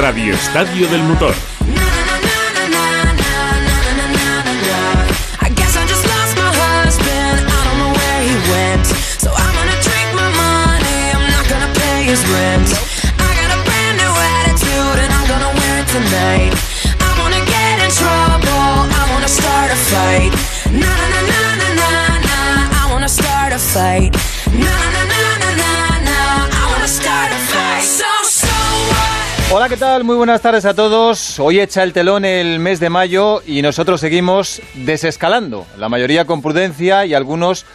Radio Estadio del Motor. fight. Nah, Hola, ¿qué tal? Muy buenas tardes a todos. Hoy echa el telón el mes de mayo y nosotros seguimos desescalando, la mayoría con prudencia y algunos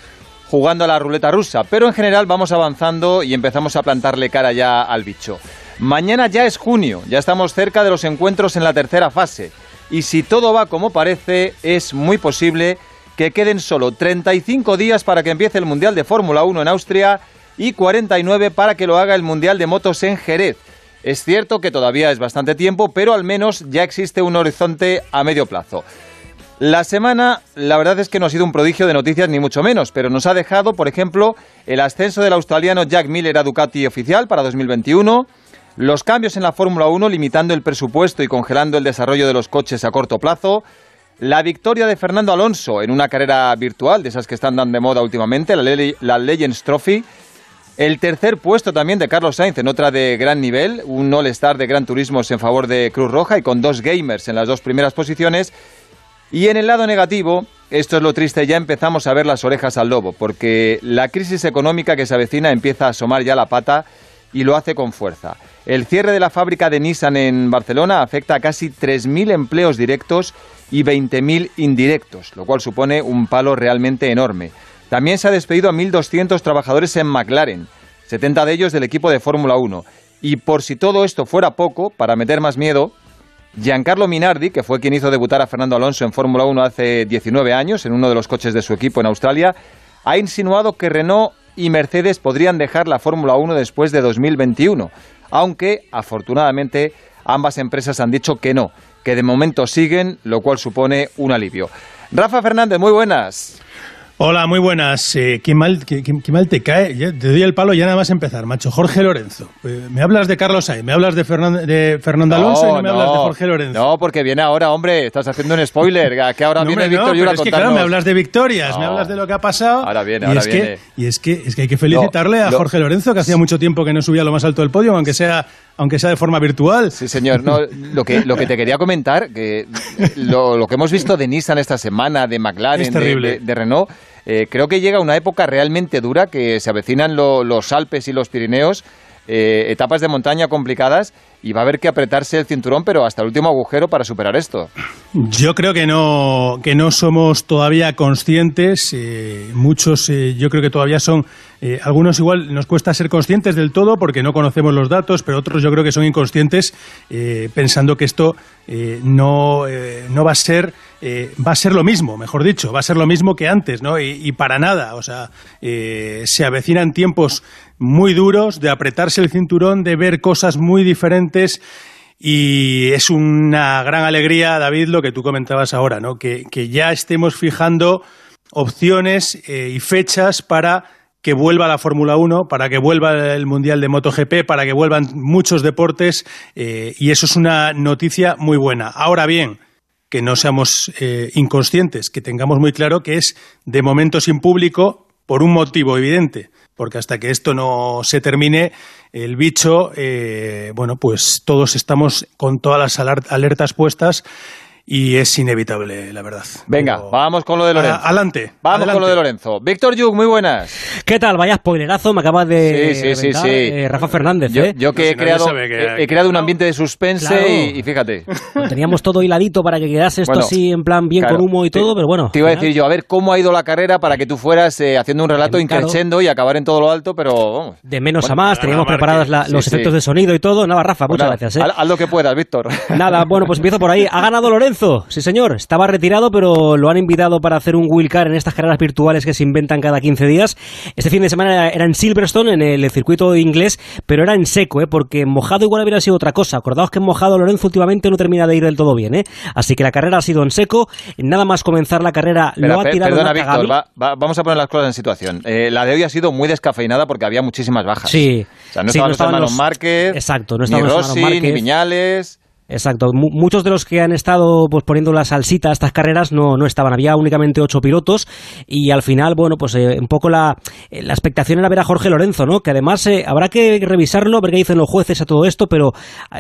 jugando a la ruleta rusa, pero en general vamos avanzando y empezamos a plantarle cara ya al bicho. Mañana ya es junio, ya estamos cerca de los encuentros en la tercera fase y si todo va como parece, es muy posible que queden solo 35 días para que empiece el Mundial de Fórmula 1 en Austria y 49 para que lo haga el Mundial de Motos en Jerez. Es cierto que todavía es bastante tiempo, pero al menos ya existe un horizonte a medio plazo. La semana, la verdad es que no ha sido un prodigio de noticias ni mucho menos, pero nos ha dejado, por ejemplo, el ascenso del australiano Jack Miller a Ducati oficial para 2021, los cambios en la Fórmula 1 limitando el presupuesto y congelando el desarrollo de los coches a corto plazo, la victoria de Fernando Alonso en una carrera virtual, de esas que están dando de moda últimamente, la, Le- la Legends Trophy, el tercer puesto también de Carlos Sainz en otra de gran nivel, un All-Star de Gran Turismos en favor de Cruz Roja y con dos gamers en las dos primeras posiciones. Y en el lado negativo, esto es lo triste, ya empezamos a ver las orejas al lobo, porque la crisis económica que se avecina empieza a asomar ya la pata y lo hace con fuerza. El cierre de la fábrica de Nissan en Barcelona afecta a casi 3.000 empleos directos y 20.000 indirectos, lo cual supone un palo realmente enorme. También se ha despedido a 1.200 trabajadores en McLaren, 70 de ellos del equipo de Fórmula 1. Y por si todo esto fuera poco, para meter más miedo, Giancarlo Minardi, que fue quien hizo debutar a Fernando Alonso en Fórmula 1 hace 19 años en uno de los coches de su equipo en Australia, ha insinuado que Renault y Mercedes podrían dejar la Fórmula 1 después de 2021, aunque afortunadamente ambas empresas han dicho que no, que de momento siguen, lo cual supone un alivio. Rafa Fernández, muy buenas. Hola, muy buenas. Eh, qué, mal, qué, qué- qué mal te cae. Ya te doy el palo ya nada más empezar, macho. Jorge Lorenzo. Eh, me hablas de Carlos Sainz, me hablas de, Fernan- de Fernando Alonso y no me hablas de Jorge Lorenzo. No, porque viene ahora, hombre, estás haciendo un spoiler, que ahora No, viene no, Víctor Yura es que claro, me hablas de victorias, me No. hablas de lo que ha pasado. Ahora viene, y ahora es viene. Que, y es que, es que hay que felicitarle No, a Jorge Lorenzo, que hacía mucho tiempo que no subía a lo más alto del podio, aunque sea, aunque sea de forma virtual. Sí, señor. No, lo, que, lo que te quería comentar, que lo, lo que hemos visto de Nissan esta semana, de McLaren, de, terrible. de- de Renault, eh, creo que llega una época realmente dura, que se avecinan lo- los Alpes y los Pirineos, eh, etapas de montaña complicadas, y va a haber que apretarse el cinturón, pero hasta el último agujero para superar esto. Yo creo que no, que no somos todavía conscientes. eh, muchos, yo creo que todavía son. Eh, algunos igual nos cuesta ser conscientes del todo porque no conocemos los datos, pero otros yo creo que son inconscientes eh, pensando que esto eh, no, no va a ser. va a ser lo mismo, mejor dicho, va a ser lo mismo que antes, ¿no? Y, para nada. O sea, se avecinan tiempos muy duros de apretarse el cinturón, de ver cosas muy diferentes. Y es una gran alegría, David, lo que tú comentabas ahora, ¿no? Que, que ya estemos fijando opciones y fechas para que vuelva la Fórmula 1, para que vuelva el Mundial de MotoGP, para que vuelvan muchos deportes, eh, y eso es una noticia muy buena. Ahora bien, que no seamos eh, inconscientes, que tengamos muy claro que es de momento sin público por un motivo evidente, porque hasta que esto no se termine, el bicho, eh, bueno, pues todos estamos con todas las alertas puestas y es inevitable, la verdad. Venga, Pero- vamos con lo de Lorenzo. A- adelante. Vamos adelante. con lo de Lorenzo. Víctor Yuk, muy buenas. ¿Qué tal? Vaya spoilerazo, me acabas de Sí, sí, sí, reventar, sí. eh, Rafa Fernández, Yo, ¿eh? yo que No, he, si creado, que- he, he creado un ambiente de suspense Claro. y, y fíjate. Lo teníamos todo hiladito para que quedase esto Bueno, así en plan bien Claro, con humo y te- todo, pero bueno. Te iba a decir yo, a ver cómo ha ido la carrera para que tú fueras eh, haciendo un relato increchendo y acabar en todo lo alto, pero vamos. De menos Bueno, a más, teníamos preparados la- los sí. efectos de sonido y todo. Nada, Rafa, muchas Bueno, gracias. ¿eh? Haz lo que puedas, Víctor. Nada, bueno, pues empiezo por ahí. Ha ganado Lorenzo. Lorenzo, sí señor, estaba retirado, pero lo han invitado para hacer un wheelcar en estas carreras virtuales que se inventan cada 15 días. Este fin de semana era en Silverstone, en el circuito inglés, pero era en seco, ¿eh? porque mojado igual hubiera sido otra cosa. Acordaos que en mojado Lorenzo últimamente no termina de ir del todo bien, ¿eh? Así que la carrera ha sido en seco, nada más comenzar la carrera lo ha tirado Perdona, Víctor, vamos a poner las cosas en situación. Eh, la de hoy ha sido muy descafeinada porque había muchísimas bajas. Sí. O sea, no estaban los Márquez, exacto, no ni Rossi, ni Viñales... Exacto. muchos de los que han estado pues, poniendo la salsita a estas carreras no, no estaban. Había únicamente ocho pilotos y al final, bueno, pues eh, un poco la, eh, la expectación era ver a Jorge Lorenzo, ¿no? Que además eh, habrá que revisarlo, ver qué dicen los jueces a todo esto, pero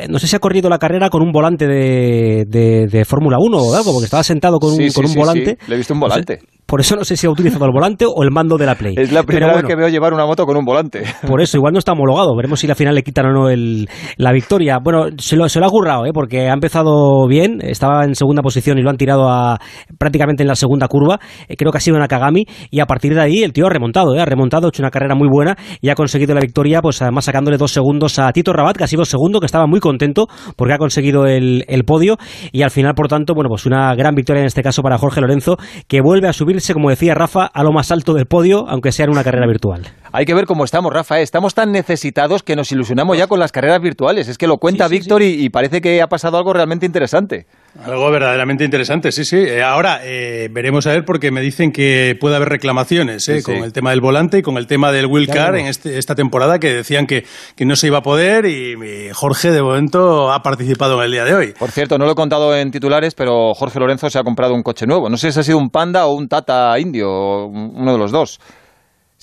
no sé si ha corrido la carrera con un volante de, de, Fórmula 1 o algo, porque estaba sentado con un, con un volante. Le he visto un volante. Por eso no sé si ha utilizado el volante o el mando de la Play. Es la primera vez que veo llevar una moto con un volante. Por eso, igual no está homologado. Veremos si la final le quitan o no el, la victoria. Bueno, se lo, se lo ha currado, ¿eh? porque ha empezado bien. Estaba en segunda posición y lo han tirado a, prácticamente en la segunda curva. Eh, creo que ha sido una Kagami. Y a partir de ahí el tío ha remontado. ¿eh? Ha remontado, ha hecho una carrera muy buena y ha conseguido la victoria, pues además sacándole dos segundos a Tito Rabat, que ha sido segundo, que estaba muy contento porque ha conseguido el, el podio. Y al final, por tanto, bueno, pues una gran victoria en este caso para Jorge Lorenzo, que vuelve a subirse, como decía Rafa a lo más alto del podio, aunque sea en una carrera virtual. Hay que ver cómo estamos, Rafa. ¿eh? Estamos tan necesitados que nos ilusionamos ya con las carreras virtuales. Es que lo cuenta Víctor Y, parece que ha pasado algo realmente interesante. Algo verdaderamente interesante, sí, sí. Eh, ahora eh, veremos a ver porque me dicen que puede haber reclamaciones con el tema del volante y con el tema del wheel car en este, esta temporada que decían que, que, no se iba a poder y, Jorge de momento ha participado en el día de hoy. Por cierto, no lo he contado en titulares, pero Jorge Lorenzo se ha comprado un coche nuevo. No sé si ha sido un Panda o un Tata indio, uno de los dos.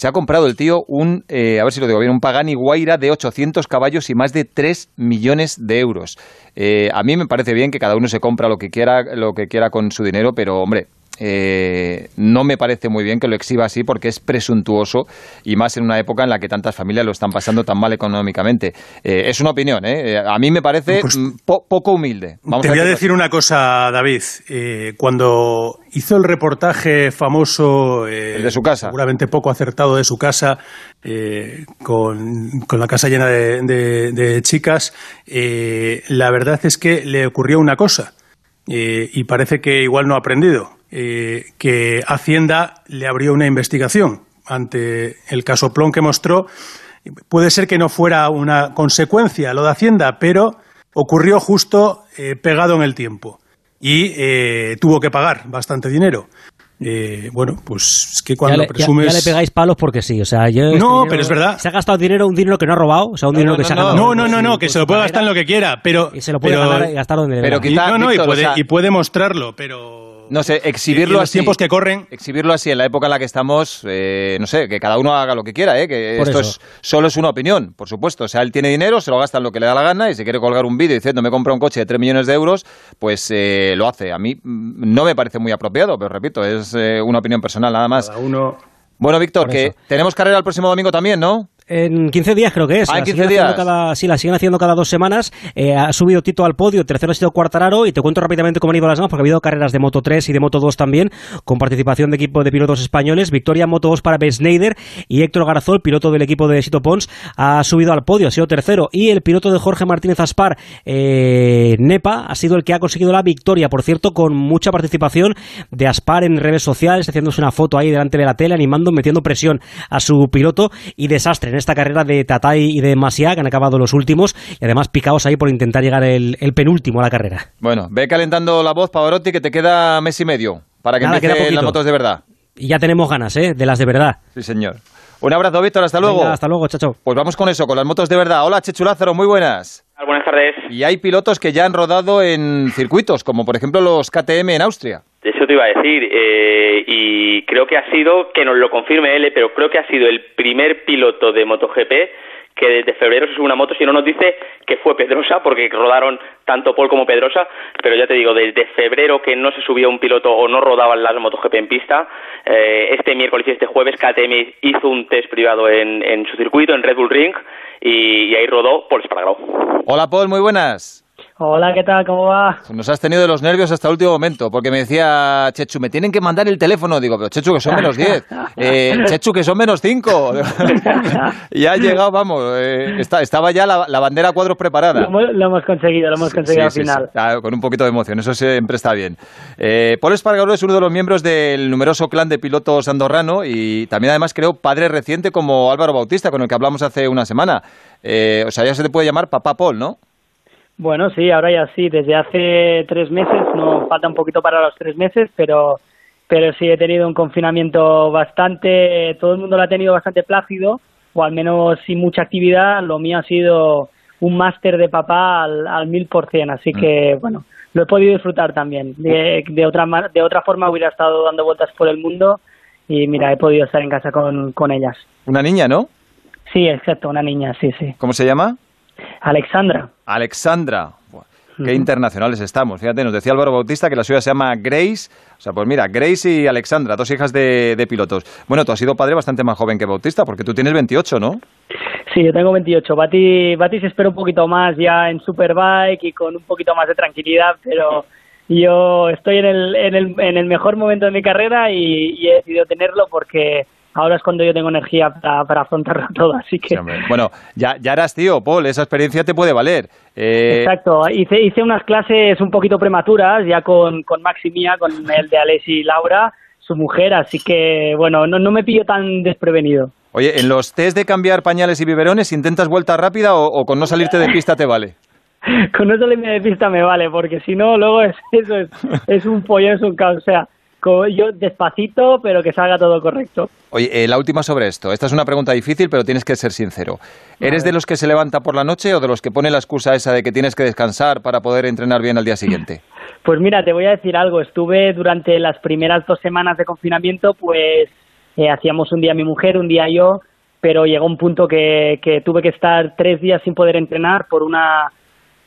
Se ha comprado el tío un, eh, a ver si lo digo bien, un Pagani Guaira de 800 caballos y más de 3 millones de euros. Eh, a mí me parece bien que cada uno se compra lo que quiera, lo que quiera con su dinero, pero hombre, eh, no me parece muy bien que lo exhiba así porque es presuntuoso y más en una época en la que tantas familias lo están pasando tan mal económicamente. Eh, es una opinión, ¿eh? A mí me parece pues mm, poco humilde. te voy a, decir una cosa, David. cuando hizo el reportaje famoso, de su casa, seguramente poco acertado de su casa, con, la casa llena de chicas, la verdad es que le ocurrió una cosa. y parece que igual no ha aprendido. Eh, que Hacienda le abrió una investigación ante el caso Plon que mostró. Puede ser que no fuera una consecuencia lo de Hacienda, pero ocurrió justo eh, pegado en el tiempo y eh, tuvo que pagar bastante dinero. bueno, pues es que cuando ya le, presumes... Ya, le pegáis palos porque sí, o sea, yo... No, pero es verdad. Se ha gastado dinero, un dinero que no ha robado, o sea, un dinero que se ha ganado. No, no, no, no, que se lo puede gastar en lo que quiera, pero... Y se lo puede ganar y gastar donde le pero no, no, y, puede, y puede mostrarlo, pero no sé, exhibirlo los tiempos que corren. Exhibirlo así en la época en la que estamos, eh, no sé, que cada uno haga lo que quiera, ¿eh? que esto es, solo es una opinión, por supuesto. O sea, él tiene dinero, se lo gasta en lo que le da la gana y si quiere colgar un vídeo diciendo me compra un coche de 3 millones de euros, pues eh, lo hace. A mí mm, no me parece muy apropiado, pero repito, es eh, una opinión personal nada más. Cada uno. Bueno, Víctor, que tenemos carrera el próximo domingo también, ¿no? En 15 días creo que es. Ah, en 15 días. Cada, sí, la siguen haciendo cada dos semanas. Eh, ha subido Tito al podio, tercero ha sido Cuartararo y te cuento rápidamente cómo han ido las demás porque ha habido carreras de Moto 3 y de Moto 2 también con participación de equipo de pilotos españoles. Victoria Moto 2 para Ben Schneider y Héctor Garazol, piloto del equipo de Sito Pons, ha subido al podio, ha sido tercero. Y el piloto de Jorge Martínez Aspar, eh, Nepa, ha sido el que ha conseguido la victoria, por cierto, con mucha participación de Aspar en redes sociales, haciéndose una foto ahí delante de la tele, animando, metiendo presión a su piloto y desastre en esta carrera de Tatay y de Masia, que han acabado los últimos, y además picados ahí por intentar llegar el, penúltimo a la carrera. Bueno, ve calentando la voz, Pavarotti, que te queda mes y medio para que empiecen las motos de verdad. Y ya tenemos ganas, ¿eh? De las de verdad. Sí, señor. Un abrazo, Víctor, hasta luego. hasta luego, chacho. Pues vamos con eso, con las motos de verdad. Hola, Chechu Lázaro, muy buenas. Buenas tardes. Y hay pilotos que ya han rodado en circuitos, como por ejemplo los KTM en Austria. Eso te iba a decir, eh, y creo que ha sido, que nos lo confirme él, pero creo que ha sido el primer piloto de MotoGP que desde febrero se sube una moto, si no nos dice que fue Pedrosa, porque rodaron tanto Paul como Pedrosa, pero ya te digo, desde febrero que no se subió un piloto o no rodaban las MotoGP en pista, eh, este miércoles y este jueves KTM hizo un test privado en, en su circuito, en Red Bull Ring, y, ahí rodó Paul Espargaró. Hola Paul, muy buenas. Hola, ¿qué tal? ¿Cómo va? Nos has tenido de los nervios hasta el último momento, porque me decía Chechu, me tienen que mandar el teléfono. Digo, pero Chechu, que son menos 10. Eh, Chechu, que son menos 5. y ha llegado, vamos, eh, está- estaba ya la, la bandera a cuadros preparada. Lo, hemos- lo hemos conseguido, lo hemos conseguido Sí, al sí, final. sí. Ah, con un poquito de emoción, eso siempre está bien. Eh, Paul Espargaró es uno de los miembros del numeroso clan de pilotos andorrano y también además creo padre reciente como Álvaro Bautista, con el que hablamos hace una semana. Eh, o sea, ya se te puede llamar papá Paul, ¿no? Bueno, sí, ahora ya sí, desde hace tres meses, no falta un poquito para los tres meses, pero, pero sí he tenido un confinamiento bastante, todo el mundo lo ha tenido bastante plácido, o al menos sin mucha actividad, lo mío ha sido un máster de papá al, mil por cien, así que bueno, lo he podido disfrutar también. De, de, otra, de otra forma hubiera estado dando vueltas por el mundo y mira, he podido estar en casa con, con ellas. Una niña, ¿no? Sí, exacto, una niña, sí, sí. ¿Cómo se llama? Alexandra. Alexandra. Qué internacionales estamos. Fíjate, nos decía Álvaro Bautista que la suya se llama Grace. O sea, pues mira, Grace y Alexandra, dos hijas de, de pilotos. Bueno, tú has sido padre bastante más joven que Bautista, porque tú tienes 28, ¿no? Sí, yo tengo 28. Bati, Bati se espera un poquito más ya en Superbike y con un poquito más de tranquilidad, pero yo estoy en el, en el, en el mejor momento de mi carrera y, y he decidido tenerlo porque ahora es cuando yo tengo energía para, para afrontarlo todo. Así que, Sí. Bueno, ya, ya eras tío, Paul, esa experiencia te puede valer. Eh, exacto. Hice, hice unas clases un poquito prematuras ya con, con Max y Mía, con el de Alessi y Laura, su mujer, así que, bueno, no, no me pillo tan desprevenido. Oye, en los test de cambiar pañales y biberones, ¿intentas vuelta rápida o, o con no salirte de pista te vale? con no salirme de pista me vale, porque si no, luego es, eso es, es un pollo, es un caos. O sea, yo despacito, pero que salga todo correcto. Oye, eh, la última sobre esto. Esta es una pregunta difícil, pero tienes que ser sincero. ¿Eres de los que se levanta por la noche o de los que pone la excusa esa de que tienes que descansar para poder entrenar bien al día siguiente? Pues mira, te voy a decir algo. Estuve durante las primeras dos semanas de confinamiento, pues eh, hacíamos un día mi mujer, un día yo, pero llegó un punto que, que tuve que estar tres días sin poder entrenar por una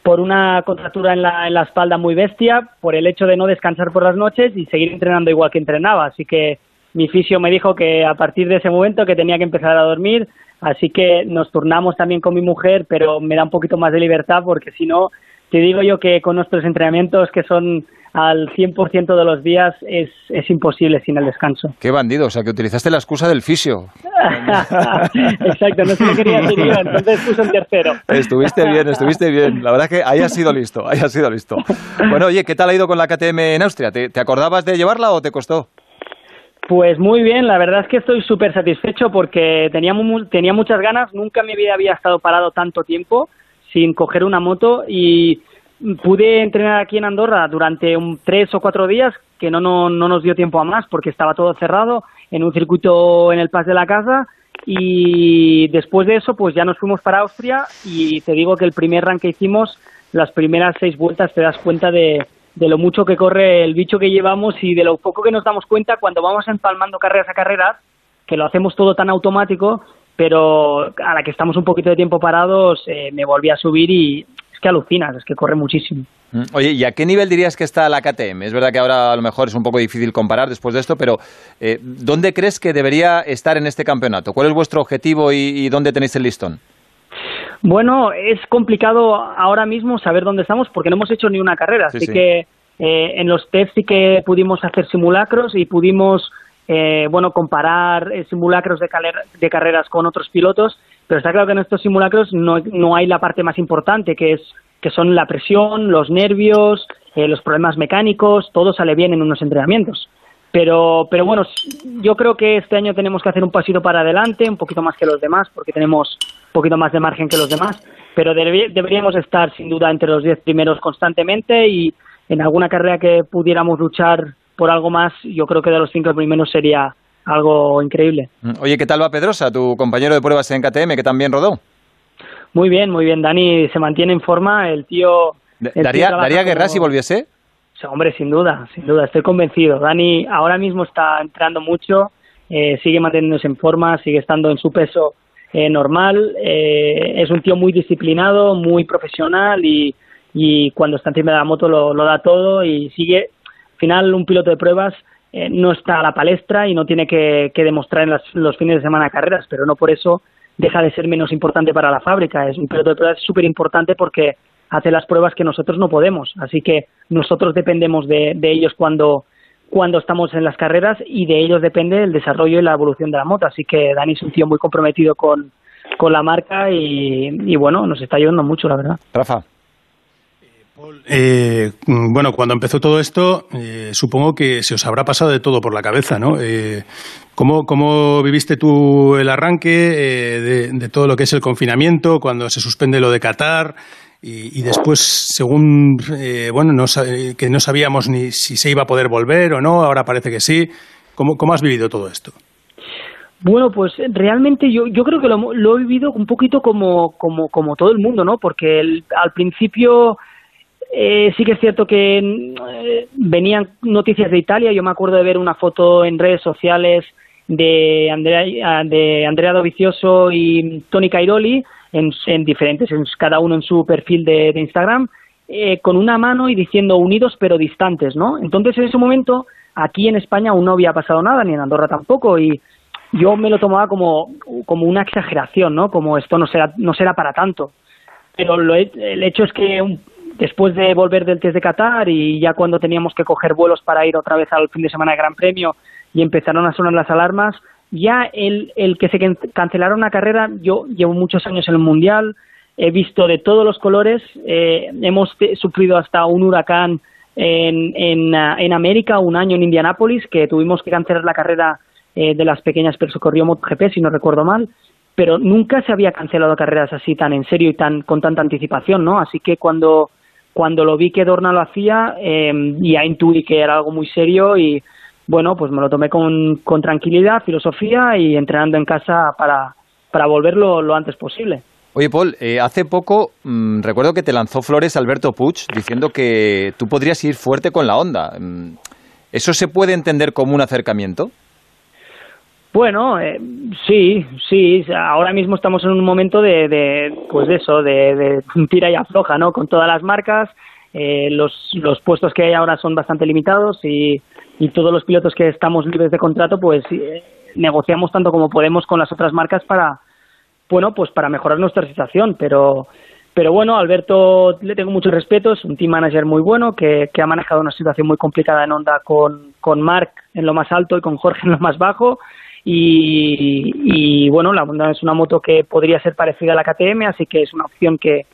por una contractura en la, en la espalda muy bestia, por el hecho de no descansar por las noches y seguir entrenando igual que entrenaba. Así que mi fisio me dijo que a partir de ese momento que tenía que empezar a dormir, así que nos turnamos también con mi mujer, pero me da un poquito más de libertad porque si no, te digo yo que con nuestros entrenamientos que son al 100% de los días es, es imposible sin el descanso. Qué bandido, o sea, que utilizaste la excusa del fisio. Exacto, no se lo quería decir yo, entonces puse un tercero. Estuviste bien, estuviste bien. La verdad que ahí has sido listo, ahí has sido listo. Bueno, oye, ¿qué tal ha ido con la KTM en Austria? ¿Te, te acordabas de llevarla o te costó? Pues muy bien, la verdad es que estoy súper satisfecho porque tenía, tenía muchas ganas, nunca en mi vida había estado parado tanto tiempo sin coger una moto y pude entrenar aquí en Andorra durante un tres o cuatro días que no, no, no nos dio tiempo a más porque estaba todo cerrado en un circuito en el Pas de la Casa. Y después de eso pues ya nos fuimos para Austria y te digo que el primer run que hicimos, las primeras seis vueltas te das cuenta de, de lo mucho que corre el bicho que llevamos y de lo poco que nos damos cuenta cuando vamos empalmando carreras a carreras, que lo hacemos todo tan automático, pero a la que estamos un poquito de tiempo parados eh, me volví a subir y que alucinas, es que corre muchísimo. Mm, Oye, ¿y a qué nivel dirías que está la KTM? Es verdad que ahora a lo mejor es un poco difícil comparar después de esto, pero eh, ¿dónde crees que debería estar en este campeonato? ¿Cuál es vuestro objetivo y, y dónde tenéis el listón? Bueno, es complicado ahora mismo saber dónde estamos porque no hemos hecho ni una carrera, Sí, así sí. que eh, en los test sí que pudimos hacer simulacros y pudimos eh, bueno comparar eh, simulacros de carreras con otros pilotos, pero está claro que en estos simulacros no, no hay la parte más importante que es que son la presión, los nervios, eh, los problemas mecánicos, todo sale bien en unos entrenamientos. Pero, pero bueno, yo creo que este año tenemos que hacer un pasito para adelante, un poquito más que los demás, porque tenemos un poquito más de margen que los demás. Pero debe- deberíamos estar sin duda entre los 10 primeros constantemente y en alguna carrera que pudiéramos luchar por algo más, yo creo que de los cinco primeros sería algo increíble. Mm, Oye, ¿qué tal va Pedrosa, tu compañero de pruebas en KTM, que también rodó? Muy bien, muy bien. Dani se mantiene en forma, el tío... el ¿Daría, ¿daría guerra como- si volviese? O sea, hombre, sin duda, sin duda, estoy convencido. Dani ahora mismo está entrando mucho, eh, sigue manteniéndose en forma, sigue estando en su peso eh, normal, eh, es un tío muy disciplinado, muy profesional y, y cuando está encima de la moto lo, lo da todo y sigue, al final un piloto de pruebas eh, no está a la palestra y no tiene que, que demostrar en las- los fines de semana carreras, pero no por eso deja de ser menos importante para la fábrica. Es un piloto de pruebas súper importante porque hace las pruebas que nosotros no podemos. Así que nosotros dependemos de, de ellos cuando, cuando estamos en las carreras y de ellos depende el desarrollo y la evolución de la moto. Así que Dani es un tío muy comprometido con, con la marca y, y bueno, nos está ayudando mucho, la verdad. Rafa. Eh, mm, bueno, cuando empezó todo esto, eh, supongo que se os habrá pasado de todo por la cabeza, ¿no? Eh, ¿cómo, ¿Cómo viviste tú el arranque de, todo lo que es el confinamiento, cuando se suspende lo de Qatar? Y, después, según, bueno, no, que no sabíamos ni si se iba a poder volver o no, ahora parece que sí. ¿Cómo, cómo has vivido todo esto? Bueno, pues realmente yo, yo creo que lo, he vivido un poquito como, como, como todo el mundo, ¿no? Porque al principio eh, sí que es cierto que eh, venían noticias de Italia. Yo me acuerdo de ver una foto en redes sociales de Andrea, de Andrea y Tony Cairoli en, en diferentes, en, cada uno en su perfil de, Instagram, eh, con una mano y diciendo unidos pero distantes, ¿no? Entonces en ese momento aquí en España aún no había pasado nada, ni en Andorra tampoco, y yo me lo tomaba como, como una exageración, ¿no? Como esto no será, no será para tanto. Pero lo el hecho es que un- después de volver del test de Qatar y ya cuando teníamos que coger vuelos para ir otra vez al fin de semana de Gran Premio y empezaron a sonar las alarmas, ya el, el que se can- cancelara una carrera, yo llevo muchos años en el Mundial, he visto de todos los colores, eh, hemos sufrido hasta un huracán en, en, ah, en América, un año en Indianápolis, que tuvimos que cancelar la carrera eh, de las pequeñas, pero se corrió MotoGP, si no recuerdo mal, pero nunca se había cancelado carreras así tan en serio y tan con tanta anticipación, ¿no? Así que cuando cuando lo vi que Dorna lo hacía, eh, ya intuí que era algo muy serio y bueno, pues me lo tomé con, con tranquilidad, filosofía y entrenando en casa para, para volverlo lo antes posible. Oye, Paul, eh, hace poco mm, recuerdo que te lanzó flores Alberto Puig diciendo que tú podrías ir fuerte con la onda. Mm, ¿Eso se puede entender como un acercamiento? Bueno, eh, sí, sí. Ahora mismo estamos en un momento de, de pues de eso, de, de tira y afloja, ¿no? Con todas las marcas, eh, los, los puestos que hay ahora son bastante limitados y, todos los pilotos que estamos libres de contrato, pues eh, negociamos tanto como podemos con las otras marcas para, bueno, pues para mejorar nuestra situación. Pero, pero bueno, Alberto le tengo mucho respeto, es un team manager muy bueno que, que ha manejado una situación muy complicada en Honda con, con Mark en lo más alto y con Jorge en lo más bajo. Y, y bueno, la Honda es una moto que podría ser parecida a la KTM, así que es una opción que,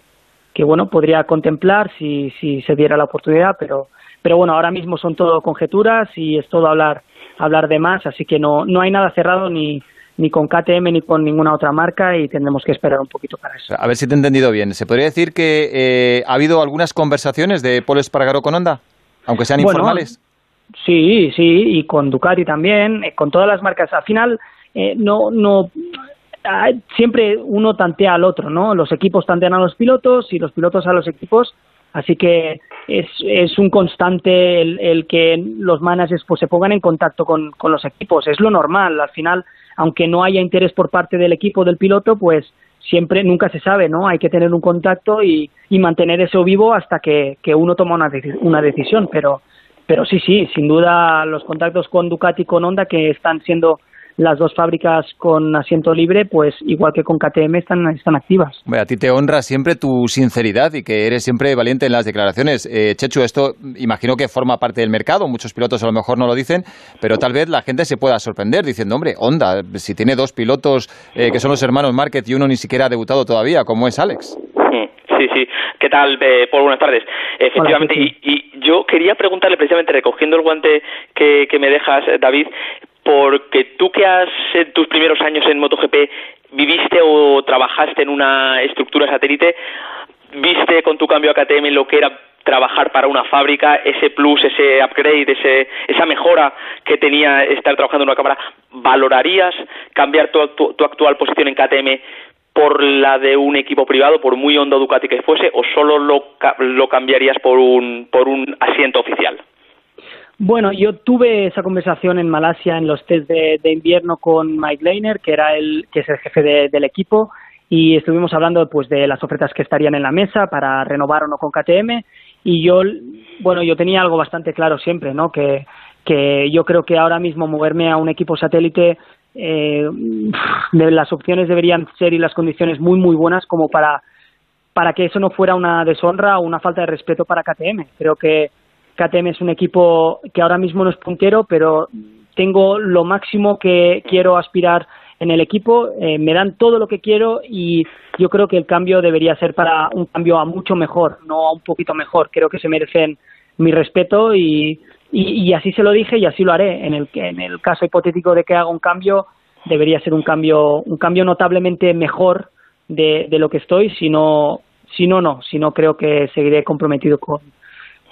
que bueno, podría contemplar si, si se diera la oportunidad, pero, pero bueno, ahora mismo son todo conjeturas y es todo hablar, hablar de más, así que no, no hay nada cerrado ni, ni con KTM ni con ninguna otra marca y tendremos que esperar un poquito para eso. A ver si te he entendido bien. ¿Se podría decir que eh, ha habido algunas conversaciones de Paul Espargaró con Honda? Aunque sean Bueno, informales. Sí, sí, y con Ducati también, eh, con todas las marcas. Al final, eh, no, no, siempre uno tantea al otro, ¿no? Los equipos tantean a los pilotos y los pilotos a los equipos. Así que es, es un constante el, el que los managers pues, se pongan en contacto con, con los equipos. Es lo normal. Al final, aunque no haya interés por parte del equipo del piloto, pues siempre nunca se sabe, ¿no? Hay que tener un contacto y, y mantener eso vivo hasta que, que uno toma una, una decisión. Pero pero sí, sí, sin duda los contactos con Ducati y con Honda, que están siendo las dos fábricas con asiento libre, pues igual que con KTM están, están activas. Hombre, a ti te honra siempre tu sinceridad y que eres siempre valiente en las declaraciones. Eh, Chechu, esto imagino que forma parte del mercado. Muchos pilotos a lo mejor no lo dicen, pero tal vez la gente se pueda sorprender diciendo, hombre, Honda, si tiene dos pilotos eh, que son los hermanos Márquez y uno ni siquiera ha debutado todavía, como es Alex. Mm, Sí, sí. ¿Qué tal, eh, Paul? Buenas tardes. Efectivamente, Hola, y, y yo quería preguntarle precisamente, recogiendo el guante que, que me dejas, eh, David, porque tú que has en tus primeros años en MotoGP viviste o trabajaste en una estructura satélite, viste con tu cambio a KTM lo que era trabajar para una fábrica, ese plus, ese upgrade, ese, esa mejora que tenía estar trabajando en una cámara, ¿valorarías cambiar tu, actu- tu actual posición en KTM por la de un equipo privado, por muy Honda Ducati que fuese, o solo lo, lo cambiarías por un, por un asiento oficial? Bueno, yo tuve esa conversación en Malasia en los test de, de invierno con Mike Leiner, que era el que es el jefe de- del equipo, y estuvimos hablando pues de las ofertas que estarían en la mesa para renovar o no con KTM y yo bueno yo tenía algo bastante claro siempre no que que yo creo que ahora mismo moverme a un equipo satélite eh, las opciones deberían ser y las condiciones muy muy buenas como para para que eso no fuera una deshonra o una falta de respeto para KTM. Creo que KTM es un equipo que ahora mismo no es puntero, pero tengo lo máximo que quiero aspirar en el equipo, eh, me dan todo lo que quiero y yo creo que el cambio debería ser para un cambio a mucho mejor, no a un poquito mejor. Creo que se merecen mi respeto y, y, y así se lo dije y así lo haré. En el, en el caso hipotético de que haga un cambio, debería ser un cambio, un cambio notablemente mejor de, de lo que estoy, si no, si no, no, si no creo que seguiré comprometido con,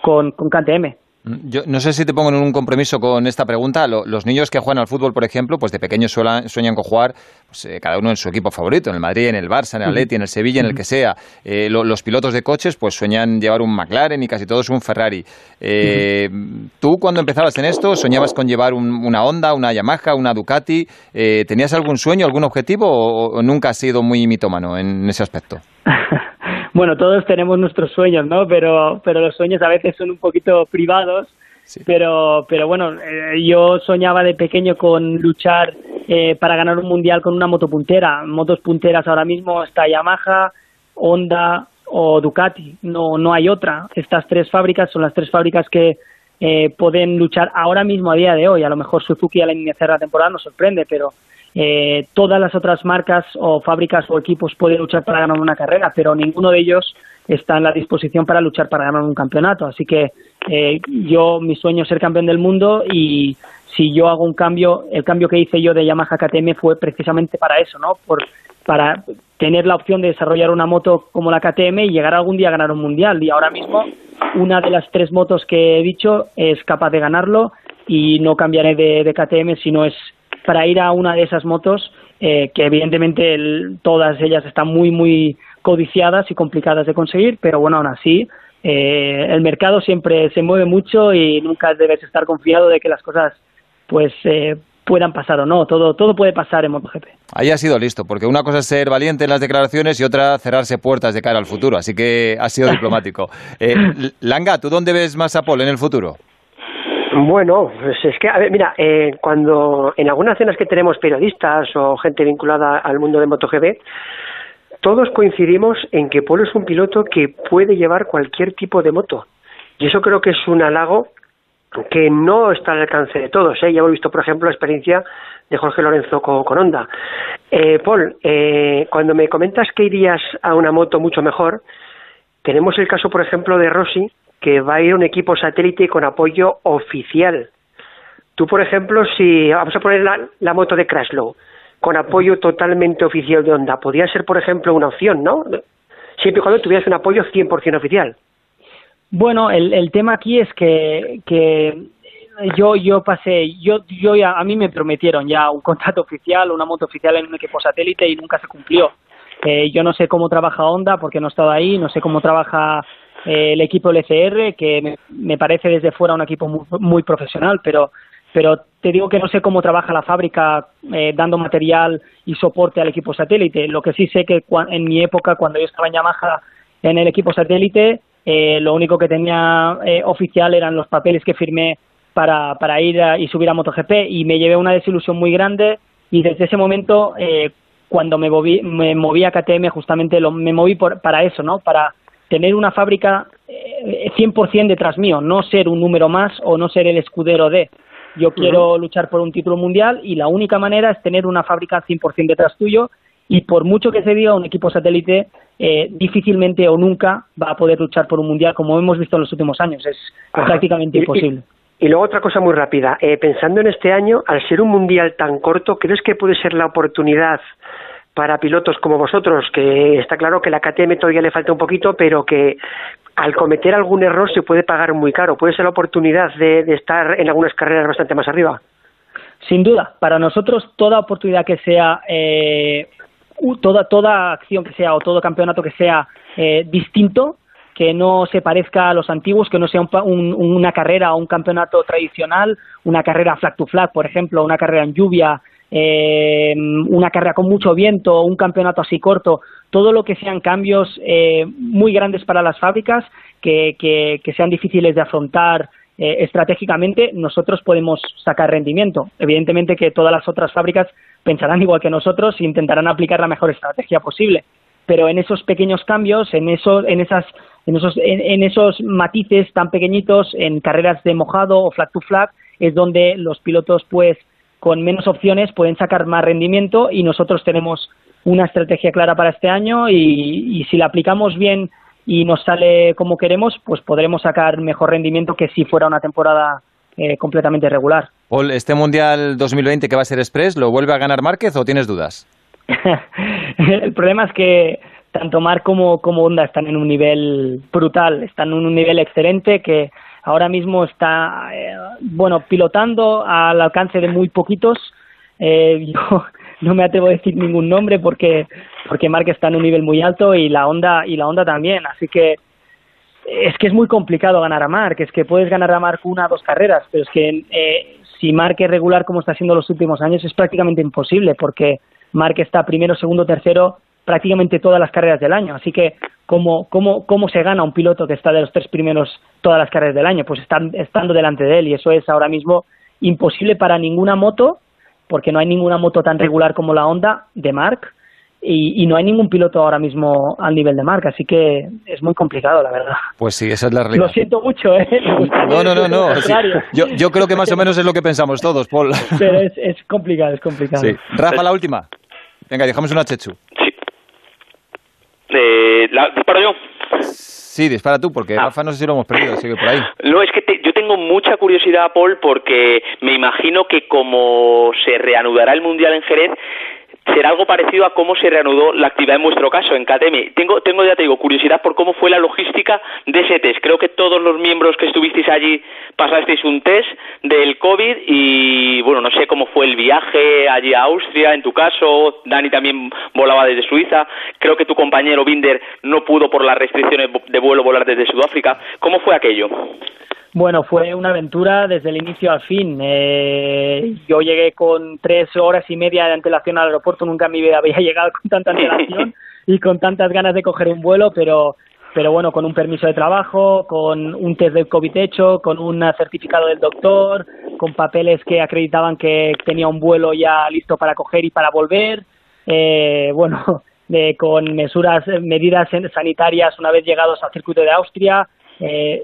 con, con KTM. Yo no sé si te pongo en un compromiso con esta pregunta. Lo- los niños que juegan al fútbol, por ejemplo, pues de pequeños sueñan con jugar pues, eh, cada uno en su equipo favorito, en el Madrid, en el Barça, en el Atleti, en el Sevilla, en el que sea. Eh, lo- los pilotos de coches pues sueñan llevar un McLaren y casi todos un Ferrari. Eh, ¿Tú cuando empezabas en esto soñabas con llevar un- una Honda, una Yamaha, una Ducati? Eh, ¿Tenías algún sueño, algún objetivo o, o nunca has sido muy mitómano en ese aspecto? bueno, todos tenemos nuestros sueños, ¿no? Pero, pero los sueños a veces son un poquito privados. Sí. Pero, pero bueno, eh, yo soñaba de pequeño con luchar eh, para ganar un mundial con una moto puntera. Motos punteras ahora mismo está Yamaha, Honda o Ducati. No, no hay otra. Estas tres fábricas son las tres fábricas que eh, pueden luchar ahora mismo a día de hoy. A lo mejor Suzuki al iniciar la temporada nos sorprende, pero eh, todas las otras marcas o fábricas o equipos pueden luchar para ganar una carrera, pero ninguno de ellos está en la disposición para luchar para ganar un campeonato. Así que eh, yo, mi sueño es ser campeón del mundo y si yo hago un cambio, el cambio que hice yo de Yamaha KTM fue precisamente para eso, ¿no? Por, para tener la opción de desarrollar una moto como la KTM y llegar algún día a ganar un mundial. Y ahora mismo una de las tres motos que he dicho es capaz de ganarlo y no cambiaré de, de KTM si no es para ir a una de esas motos eh, que evidentemente el- todas ellas están muy muy codiciadas y complicadas de conseguir pero bueno aún así eh, el mercado siempre se mueve mucho y nunca debes estar confiado de que las cosas pues eh, puedan pasar o no todo todo puede pasar en MotoGP Ahí has sido listo, porque una cosa es ser valiente en las declaraciones y otra cerrarse puertas de cara al futuro, así que has sido diplomático. Eh, Langa, ¿tú dónde ves más a Paul en el futuro? Bueno, pues es que, a ver, mira, eh, cuando en algunas cenas que tenemos periodistas o gente vinculada al mundo de MotoGP, todos coincidimos en que Polo es un piloto que puede llevar cualquier tipo de moto. Y eso creo que es un halago que no está al alcance de todos. ¿eh? Ya hemos visto, por ejemplo, la experiencia de Jorge Lorenzo con, Honda. Eh, Paul, eh, cuando me comentas que irías a una moto mucho mejor, tenemos el caso, por ejemplo, de Rossi, que va a ir un equipo satélite con apoyo oficial. Tú, por ejemplo, si vamos a poner la, moto de Crashlow con apoyo totalmente oficial de Honda, podría ser, por ejemplo, una opción, ¿no? Siempre y cuando tuvieras un apoyo 100% oficial. Bueno, el, el tema aquí es que, que yo yo pasé, yo yo ya, a mí me prometieron ya un contrato oficial, una moto oficial en un equipo satélite y nunca se cumplió. Eh, yo no sé cómo trabaja Honda porque no he estado ahí, no sé cómo trabaja eh, el equipo LCR, que me, me parece desde fuera un equipo muy, muy profesional, pero pero te digo que no sé cómo trabaja la fábrica eh, dando material y soporte al equipo satélite. Lo que sí sé que en mi época, cuando yo estaba en Yamaha en el equipo satélite, eh, lo único que tenía eh, oficial eran los papeles que firmé para, para ir a- y subir a MotoGP y me llevé una desilusión muy grande y desde ese momento eh, cuando me moví, me moví a KTM justamente lo, me moví por, para eso, ¿no? Para tener una fábrica eh, 100% detrás mío, no ser un número más o no ser el escudero de. Yo quiero luchar por un título mundial y la única manera es tener una fábrica 100% detrás tuyo y por mucho que se diga un equipo satélite eh, difícilmente o nunca va a poder luchar por un mundial como hemos visto en los últimos años es Ajá. prácticamente Y- y- imposible Y luego otra cosa muy rápida. Eh, pensando en este año, al ser un mundial tan corto, ¿crees que puede ser la oportunidad para pilotos como vosotros? Que está claro que la KTM todavía le falta un poquito, pero que al cometer algún error se puede pagar muy caro. ¿Puede ser la oportunidad de, estar en algunas carreras bastante más arriba? Sin duda, para nosotros toda oportunidad que sea, eh, toda, toda acción que sea o todo campeonato que sea eh, distinto, que no se parezca a los antiguos, que no sea un un- una carrera o un campeonato tradicional, una carrera flag to flag, por ejemplo, una carrera en lluvia, eh, una carrera con mucho viento, un campeonato así corto, todo lo que sean cambios eh, muy grandes para las fábricas, que, que, sean difíciles de afrontar eh, estratégicamente, nosotros podemos sacar rendimiento. Evidentemente que todas las otras fábricas pensarán igual que nosotros e intentarán aplicar la mejor estrategia posible. pero en esos pequeños cambios, en, eso, en, esas, en, esos, en, esos matices tan pequeñitos, en carreras de mojado o flag to flag, es donde los pilotos, pues, con menos opciones pueden sacar más rendimiento y nosotros tenemos una estrategia clara para este año y, y si la aplicamos bien y nos sale como queremos, pues podremos sacar mejor rendimiento que si fuera una temporada eh, completamente regular. Paul, ¿este Mundial 2020 que va a ser Express, lo vuelve a ganar Márquez o tienes dudas? el problema es que tanto Mar como, como Honda están en un nivel brutal, están en un nivel excelente que ahora mismo está, eh, bueno, pilotando al alcance de muy poquitos. Eh, yo no me atrevo a decir ningún nombre porque porque Mark está en un nivel muy alto y la Honda y la Honda también, así que es que es muy complicado ganar a Mark, es que puedes ganar a Mark una o dos carreras, pero es que eh, si Mark es regular como está haciendo los últimos años es prácticamente imposible porque Mark está primero, segundo, tercero prácticamente todas las carreras del año. Así que, ¿cómo, cómo, cómo se gana un piloto que está de los tres primeros todas las carreras del año? Pues están, estando delante de él y eso es ahora mismo imposible para ninguna moto, porque no hay ninguna moto tan regular como la Honda de Mark y, y, no hay ningún piloto ahora mismo al nivel de Mark, así que es muy complicado, la verdad. Pues sí, esa es la realidad. Lo siento mucho, ¿eh? No, no, no, no. Sí. Yo, yo creo que más o menos es lo que pensamos todos, Paul. Pero es, es complicado, es complicado. Sí. Rafa, la última. Venga, dejamos una chechu. Eh, ¿la, ¿Disparo yo? Sí, dispara tú, porque ah. Rafa no sé si lo hemos perdido, sigue por ahí. No, es que te, yo tengo mucha curiosidad, Paul, porque me imagino que como se reanudará el Mundial en Jerez, será algo parecido a cómo se reanudó la actividad en vuestro caso, en KTM. Tengo, tengo ya te digo, curiosidad por cómo fue la logística de ese test. Creo que todos los miembros que estuvisteis allí pasasteis un test del COVID y, bueno, no sé cómo fue el viaje allí a Austria, en tu caso. Dani también volaba desde Suiza. Creo que tu compañero Binder no pudo por las restricciones de vuelo volar desde Sudáfrica. ¿Cómo fue aquello? Bueno, fue una aventura desde el inicio al fin. Eh, yo llegué con tres horas y media de antelación al aeropuerto, nunca en mi vida había llegado con tanta antelación y con tantas ganas de coger un vuelo, pero, pero bueno, con un permiso de trabajo, con un test del COVID hecho, con un certificado del doctor, con papeles que acreditaban que tenía un vuelo ya listo para coger y para volver. Eh, bueno, de, con mesuras, medidas sanitarias una vez llegados al circuito de Austria eh,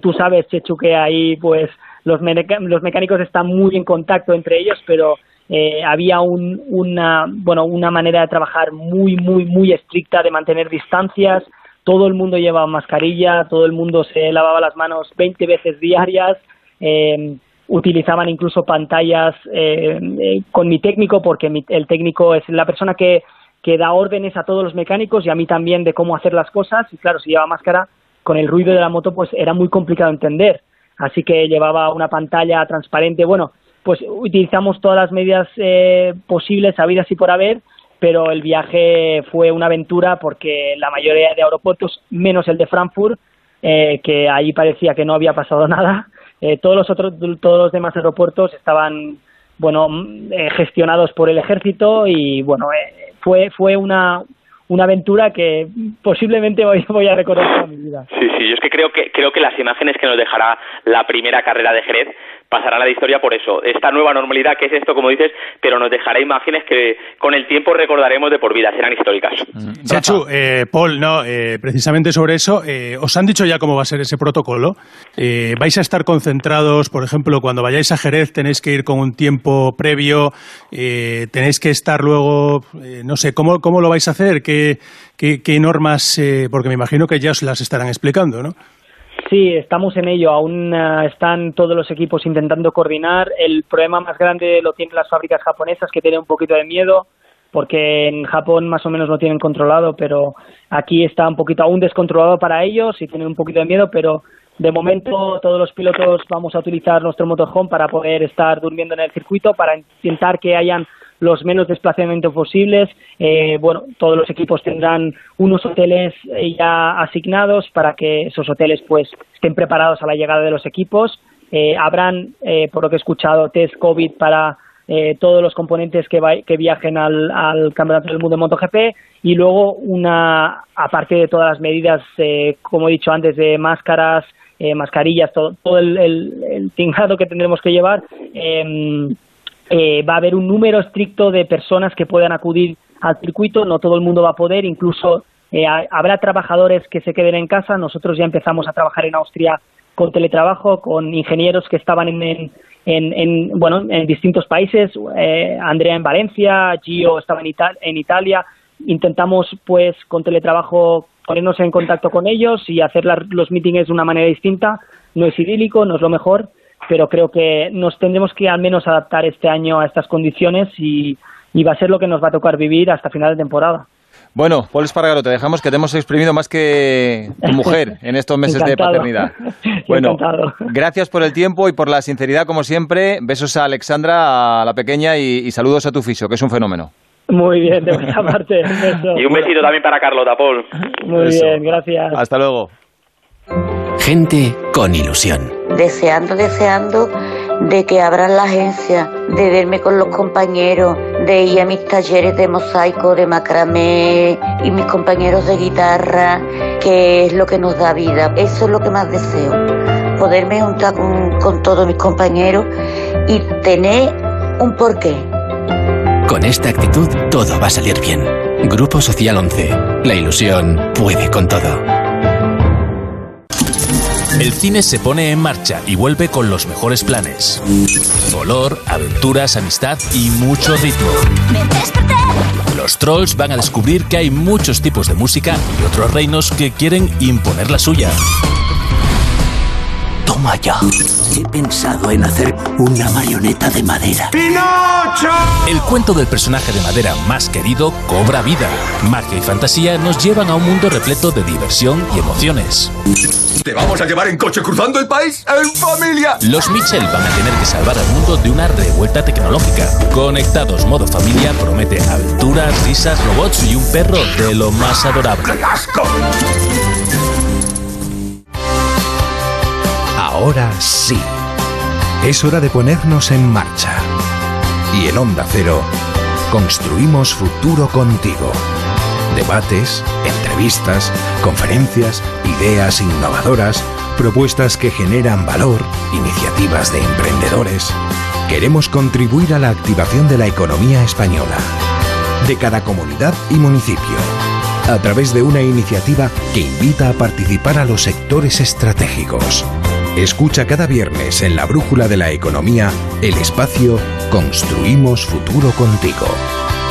tú sabes, Chechu, que ahí pues los, los mecánicos están muy en contacto entre ellos, pero eh, había un, una, bueno, una manera de trabajar muy, muy, muy estricta de mantener distancias. Todo el mundo llevaba mascarilla, todo el mundo se lavaba las manos 20 veces diarias. Eh, utilizaban incluso pantallas eh, eh, con mi técnico, porque mi, el técnico es la persona que, que da órdenes a todos los mecánicos y a mí también de cómo hacer las cosas. Y claro, si lleva máscara, con el ruido de la moto pues era muy complicado entender. Así que llevaba una pantalla transparente. Bueno, pues utilizamos todas las medidas eh, posibles, habidas y por haber, pero el viaje fue una aventura porque la mayoría de aeropuertos, menos el de Frankfurt, eh, que ahí parecía que no había pasado nada, eh, todos los otros, todos los demás aeropuertos estaban, bueno, eh, gestionados por el ejército y bueno, eh, fue fue una una aventura que posiblemente voy, voy a recordar toda mi vida. Sí, sí, yo es que creo que creo que las imágenes que nos dejará la primera carrera de Jerez pasarán a la historia por eso. Esta nueva normalidad que es esto, como dices, pero nos dejará imágenes que con el tiempo recordaremos de por vida, serán históricas. Mm. Chachu, eh, Paul, no, eh, precisamente sobre eso, eh, ¿os han dicho ya cómo va a ser ese protocolo? Eh, ¿Vais a estar concentrados, por ejemplo, cuando vayáis a Jerez tenéis que ir con un tiempo previo, eh, tenéis que estar luego, eh, no sé, ¿cómo, ¿cómo lo vais a hacer? ¿Qué, qué, qué normas? Eh, porque me imagino que ya os las estarán explicando, ¿no? Sí, estamos en ello. Aún uh, están todos los equipos intentando coordinar. El problema más grande lo tienen las fábricas japonesas que tienen un poquito de miedo porque en Japón más o menos lo tienen controlado, pero aquí está un poquito aún descontrolado para ellos y tienen un poquito de miedo, pero de momento todos los pilotos vamos a utilizar nuestro motorhome para poder estar durmiendo en el circuito, para intentar que hayan los menos desplazamientos posibles. Eh, bueno, todos los equipos tendrán unos hoteles eh, ya asignados para que esos hoteles pues estén preparados a la llegada de los equipos. Eh, habrán, eh, por lo que he escuchado, test COVID para eh, todos los componentes que, va, que viajen al, al, Campeonato del Mundo de MotoGP y luego una, aparte de todas las medidas, eh, como he dicho antes, de máscaras, eh, mascarillas, todo, todo el, el, el, tingado que tendremos que llevar, eh, va a haber un número estricto de personas que puedan acudir al circuito, no todo el mundo va a poder, incluso eh, ha- habrá trabajadores que se queden en casa. Nosotros ya empezamos a trabajar en Austria con teletrabajo, con ingenieros que estaban en, en, en- en, bueno, en distintos países. Eh, Andrea en Valencia, Gio estaba en, Ita- en Italia. Intentamos, pues, con teletrabajo ponernos en contacto con ellos y hacer las- los meetings de una manera distinta. No es idílico, no es lo mejor, pero creo que nos tendremos que al menos adaptar este año a estas condiciones y, y va a ser lo que nos va a tocar vivir hasta final de temporada. Bueno, Paul Espargaro, te dejamos que te hemos exprimido más que tu mujer en estos meses de paternidad. Bueno, encantado. gracias por el tiempo y por la sinceridad, como siempre. Besos a Alexandra, a la pequeña, y, y saludos a tu fisio, que es un fenómeno. Muy bien, de vuestra parte. un beso. Y un besito también para Carlota, Paul. Muy Eso. bien, gracias. Hasta luego. Gente con ilusión. deseando, deseando de que abran la agencia, de verme con los compañeros, de ir a mis talleres de mosaico, de macramé y mis compañeros de guitarra, que es lo que nos da vida. Eso es lo que más deseo, poderme juntar con, con todos mis compañeros y tener un porqué. Con esta actitud todo va a salir bien. Grupo Social 11. La ilusión puede con todo. El cine se pone en marcha y vuelve con los mejores planes. Color, aventuras, amistad y mucho ritmo. Los trolls van a descubrir que hay muchos tipos de música y otros reinos que quieren imponer la suya. Toma ya. He pensado en hacer una marioneta de madera. El cuento del personaje de madera más querido cobra vida. Magia y fantasía nos llevan a un mundo repleto de diversión y emociones. ¿Te vamos a llevar en coche cruzando el país? ¡En familia! Los Mitchell van a tener que salvar al mundo de una revuelta tecnológica. Conectados modo familia promete aventuras, risas, robots y un perro de lo más adorable. Ahora sí. Es hora de ponernos en marcha. Y en Onda Cero, construimos futuro contigo. Debates, entrevistas, conferencias, ideas innovadoras, propuestas que generan valor, iniciativas de emprendedores. Queremos contribuir a la activación de la economía española, de cada comunidad y municipio, a través de una iniciativa que invita a participar a los sectores estratégicos. Escucha cada viernes en la Brújula de la Economía el espacio Construimos Futuro contigo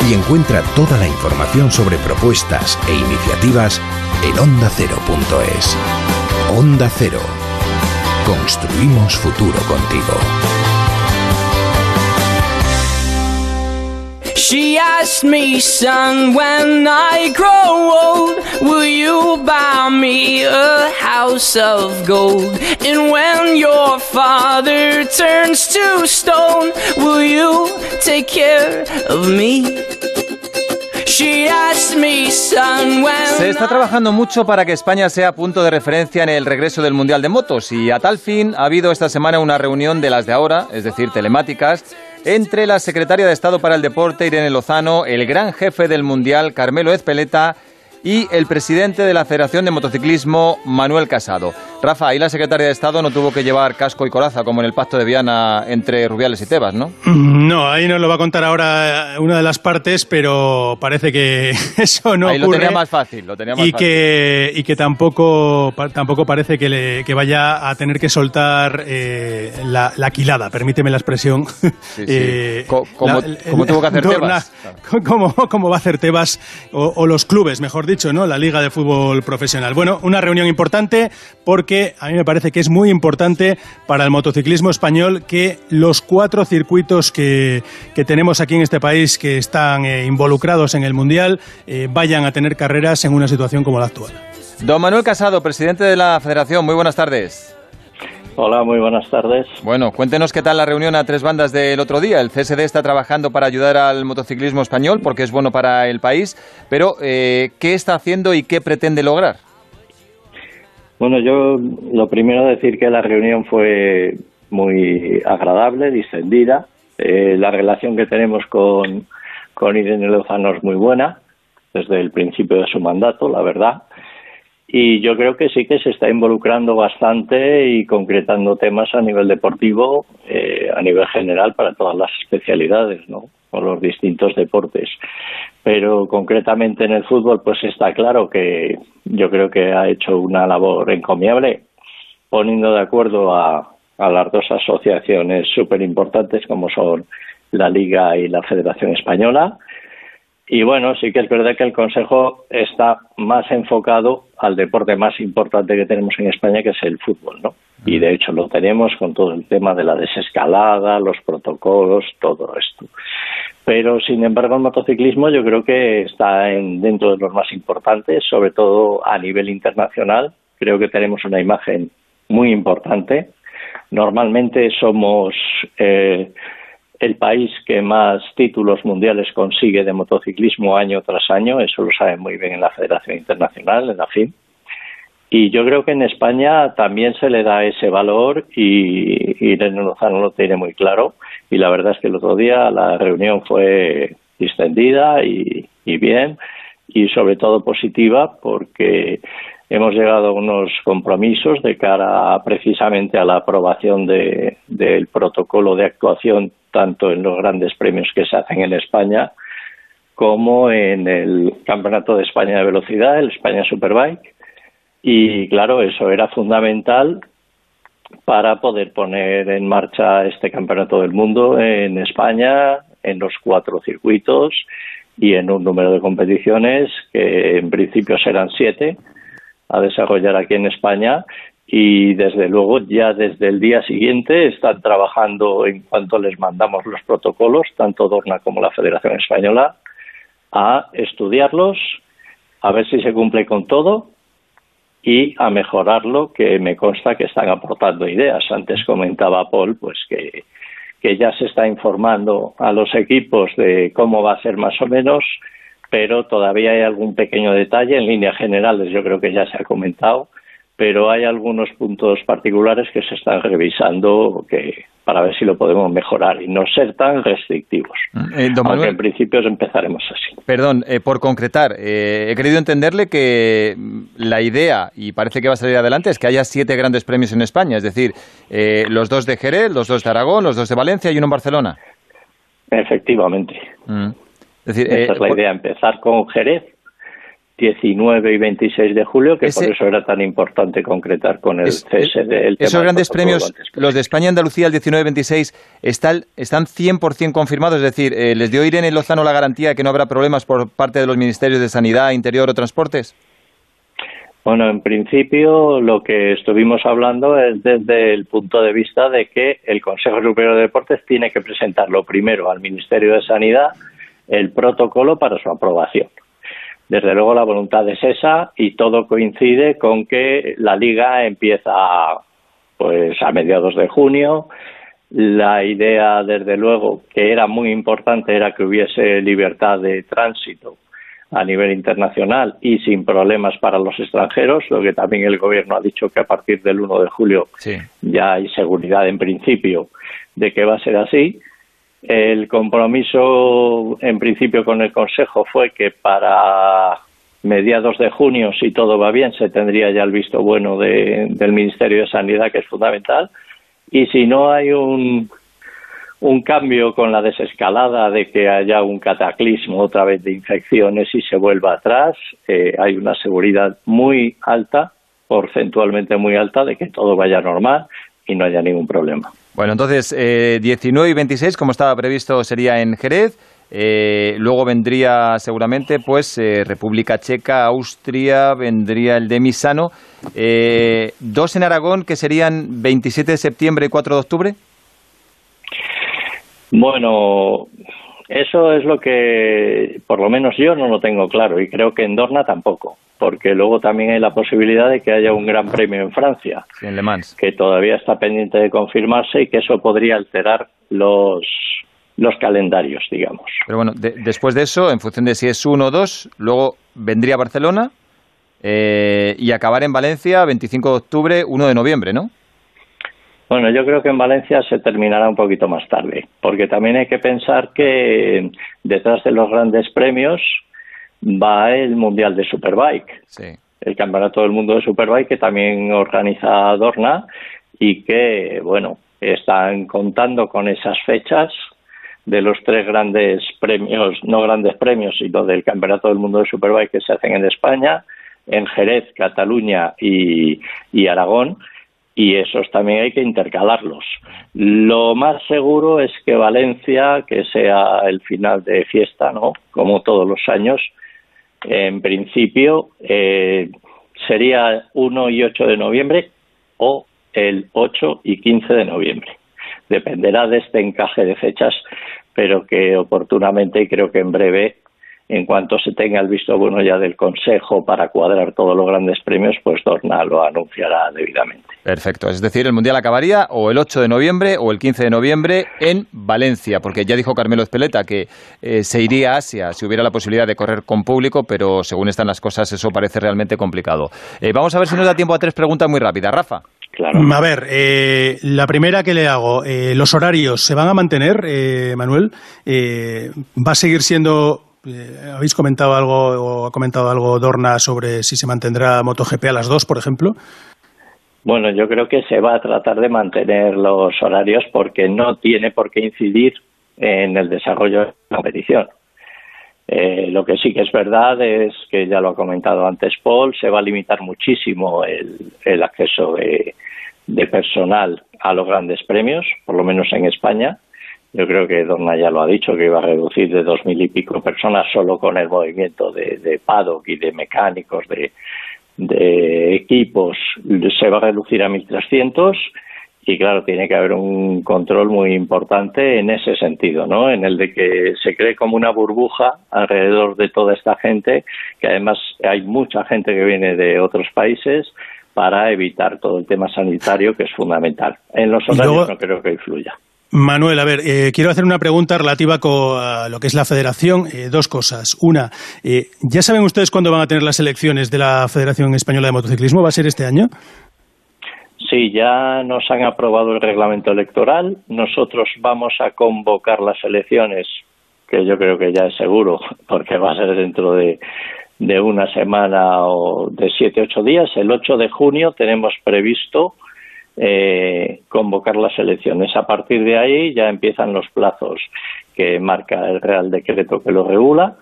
y encuentra toda la información sobre propuestas e iniciativas en ondacero.es. Onda Cero. Construimos futuro contigo. She asked me, son, when I grow old, will you buy me a house of gold? And when your father turns to stone, will you take care of me? She asked me, son, when Se está trabajando mucho para que España sea punto de referencia en el regreso del Mundial de Motos y a tal fin ha habido esta semana una reunión de las de ahora, es decir, telemáticas, entre la secretaria de Estado para el Deporte, Irene Lozano, el gran jefe del Mundial, Carmelo Ezpeleta, y el presidente de la Federación de Motociclismo, Manuel Casado. Rafa, ahí la secretaria de Estado no tuvo que llevar casco y coraza como en el pacto de Viana entre Rubiales y Tebas, ¿no? No, ahí nos lo va a contar ahora una de las partes, pero parece que eso no ahí lo tenía más fácil, lo tenía más y fácil. que, y que tampoco, tampoco parece que, le- que vaya a tener que soltar eh, la, la quilada, permíteme la expresión. sí. Eh, Co- como- como tuvo que hacer no, Tebas. na- como, como va a hacer Tebas o, o los clubes, mejor dicho, ¿no? La Liga de Fútbol Profesional. Bueno, una reunión importante porque a mí me parece que es muy importante para el motociclismo español que los cuatro circuitos que, que tenemos aquí en este país que están eh, involucrados en el Mundial eh, vayan a tener carreras en una situación como la actual. Don Manuel Casado, presidente de la Federación, muy buenas tardes. Hola, muy buenas tardes. Bueno, cuéntenos qué tal la reunión a tres bandas del otro día. El CSD está trabajando para ayudar al motociclismo español porque es bueno para el país, pero eh, ¿qué está haciendo y qué pretende lograr? Bueno, yo lo primero decir que la reunión fue muy agradable, distendida. Eh, la relación que tenemos con, con Irene Lozano es muy buena desde el principio de su mandato, la verdad. Y yo creo que sí que se está involucrando bastante y concretando temas a nivel deportivo, eh, a nivel general para todas las especialidades, ¿no? Como los distintos deportes. Pero concretamente en el fútbol, pues está claro que yo creo que ha hecho una labor encomiable poniendo de acuerdo a, a las dos asociaciones súper importantes como son la Liga y la Federación Española. Y bueno, sí que es verdad que el Consejo está más enfocado al deporte más importante que tenemos en España, que es el fútbol, ¿no? Y de hecho lo tenemos con todo el tema de la desescalada, los protocolos, todo esto. Pero sin embargo el motociclismo yo creo que está en, dentro de los más importantes, sobre todo a nivel internacional. Creo que tenemos una imagen muy importante. Normalmente somos eh, el país que más títulos mundiales consigue de motociclismo año tras año, eso lo saben muy bien en la Federación Internacional, en la FIM. Y yo creo que en España también se le da ese valor y Irene Lozano lo tiene muy claro. Y la verdad es que el otro día la reunión fue distendida y, y bien y sobre todo positiva porque hemos llegado a unos compromisos de cara precisamente a la aprobación de, del protocolo de actuación tanto en los grandes premios que se hacen en España como en el Campeonato de España de Velocidad, el España Superbike. Y claro, eso era fundamental para poder poner en marcha este Campeonato del Mundo en España, en los cuatro circuitos y en un número de competiciones que en principio serán siete a desarrollar aquí en España y desde luego ya desde el día siguiente están trabajando en cuanto les mandamos los protocolos, tanto Dorna como la Federación Española, a estudiarlos, a ver si se cumple con todo y a mejorarlo, que me consta que están aportando ideas. Antes comentaba Paul, pues que, que ya se está informando a los equipos de cómo va a ser más o menos pero todavía hay algún pequeño detalle. En líneas generales yo creo que ya se ha comentado, pero hay algunos puntos particulares que se están revisando que para ver si lo podemos mejorar y no ser tan restrictivos. Eh, don Aunque Manuel. en principio empezaremos así. Perdón, eh, por concretar, eh, he querido entenderle que mm, la idea, y parece que va a salir adelante, es que haya siete grandes premios en España, es decir, eh, los dos de Jerez, los dos de Aragón, los dos de Valencia y uno en Barcelona. Efectivamente. Mm. Es decir, Esa eh, es la idea, empezar con Jerez, 19 y 26 de julio, que Ese- por eso era tan importante concretar con el Es- cese del tema esos grandes premios, los de España y Andalucía, el 19-26, están, están 100% confirmados, es decir, eh, ¿les dio Irene Lozano la garantía de que no habrá problemas por parte de los ministerios de Sanidad, Interior o Transportes? Bueno, en principio lo que estuvimos hablando es desde el punto de vista de que el Consejo Superior de Deportes tiene que presentarlo primero al Ministerio de Sanidad el protocolo para su aprobación. Desde luego la voluntad es esa y todo coincide con que la liga empieza pues a mediados de junio. La idea, desde luego, que era muy importante era que hubiese libertad de tránsito a nivel internacional y sin problemas para los extranjeros, lo que también el gobierno ha dicho que a partir del 1 de julio Sí. ya hay seguridad en principio de que va a ser así. El compromiso en principio con el Consejo fue que para mediados de junio, si todo va bien, se tendría ya el visto bueno de- del Ministerio de Sanidad, que es fundamental. Y si no hay un, cambio con la desescalada de que haya un cataclismo otra vez de infecciones y se vuelva atrás, eh, hay una seguridad muy alta, porcentualmente muy alta, de que todo vaya normal y no haya ningún problema. Bueno, entonces, eh, 19 y 26, como estaba previsto, sería en Jerez. Eh, luego vendría seguramente, pues, eh, República Checa, Austria, vendría el de Misano. Eh, dos en Aragón, que serían 27 de septiembre y 4 de octubre. Bueno, eso es lo que por lo menos yo no lo tengo claro y creo que en Dorna tampoco, porque luego también hay la posibilidad de que haya un gran premio en Francia, Sí, en Le Mans. que todavía está pendiente de confirmarse y que eso podría alterar los los calendarios, digamos. Pero bueno, de- después de eso, en función de si es uno o dos, luego vendría Barcelona eh, y acabar en Valencia 25 de octubre, 1 de noviembre, ¿no? Bueno, yo creo que en Valencia se terminará un poquito más tarde, porque también hay que pensar que detrás de los grandes premios va el Mundial de Superbike, Sí. el Campeonato del Mundo de Superbike que también organiza Dorna y que, bueno, están contando con esas fechas de los tres grandes premios, no grandes premios, sino del Campeonato del Mundo de Superbike que se hacen en España, en Jerez, Cataluña y, y Aragón, y esos también hay que intercalarlos. Lo más seguro es que Valencia, que sea el final de fiesta, ¿no? Como todos los años, en principio eh, sería 1 y 8 de noviembre o el 8 y 15 de noviembre. Dependerá de este encaje de fechas, pero que oportunamente creo que en breve en cuanto se tenga el visto bueno ya del Consejo para cuadrar todos los grandes premios, pues Dorna lo anunciará debidamente. Perfecto. Es decir, el Mundial acabaría o el 8 de noviembre o el 15 de noviembre en Valencia, porque ya dijo Carmelo Espeleta que eh, se iría a Asia si hubiera la posibilidad de correr con público, pero según están las cosas eso parece realmente complicado. Eh, vamos a ver si nos da tiempo a tres preguntas muy rápidas. Rafa. Claro. A ver, eh, la primera que le hago, eh, ¿los horarios se van a mantener, eh, Manuel? Eh, ¿Va a seguir siendo ¿Habéis comentado algo o ha comentado algo Dorna sobre si se mantendrá MotoGP a las dos, por ejemplo? Bueno, yo creo que se va a tratar de mantener los horarios porque no tiene por qué incidir en el desarrollo de la competición. Eh, lo que sí que es verdad es que ya lo ha comentado antes Paul, se va a limitar muchísimo el, acceso de personal a los grandes premios, por lo menos en España. Yo creo que Dorna ya lo ha dicho, que iba a reducir de dos mil y pico personas solo con el movimiento de, de paddock y de mecánicos, de, de equipos, se va a reducir a 1.300 y claro, tiene que haber un control muy importante en ese sentido, ¿no? En el de que se cree como una burbuja alrededor de toda esta gente, que además hay mucha gente que viene de otros países para evitar todo el tema sanitario que es fundamental. En los horarios luego- no creo que influya. Manuel, a ver, eh, quiero hacer una pregunta relativa a lo que es la federación. Eh, dos cosas. Una, eh, ¿ya saben ustedes cuándo van a tener las elecciones de la Federación Española de Motociclismo? ¿Va a ser este año? Sí, ya nos han aprobado el reglamento electoral. Nosotros vamos a convocar las elecciones, que yo creo que ya es seguro, porque va a ser dentro de, de una semana o de siete, ocho días. El 8 de junio tenemos previsto eh, convocar las elecciones. A partir de ahí ya empiezan los plazos que marca el Real Decreto que lo regula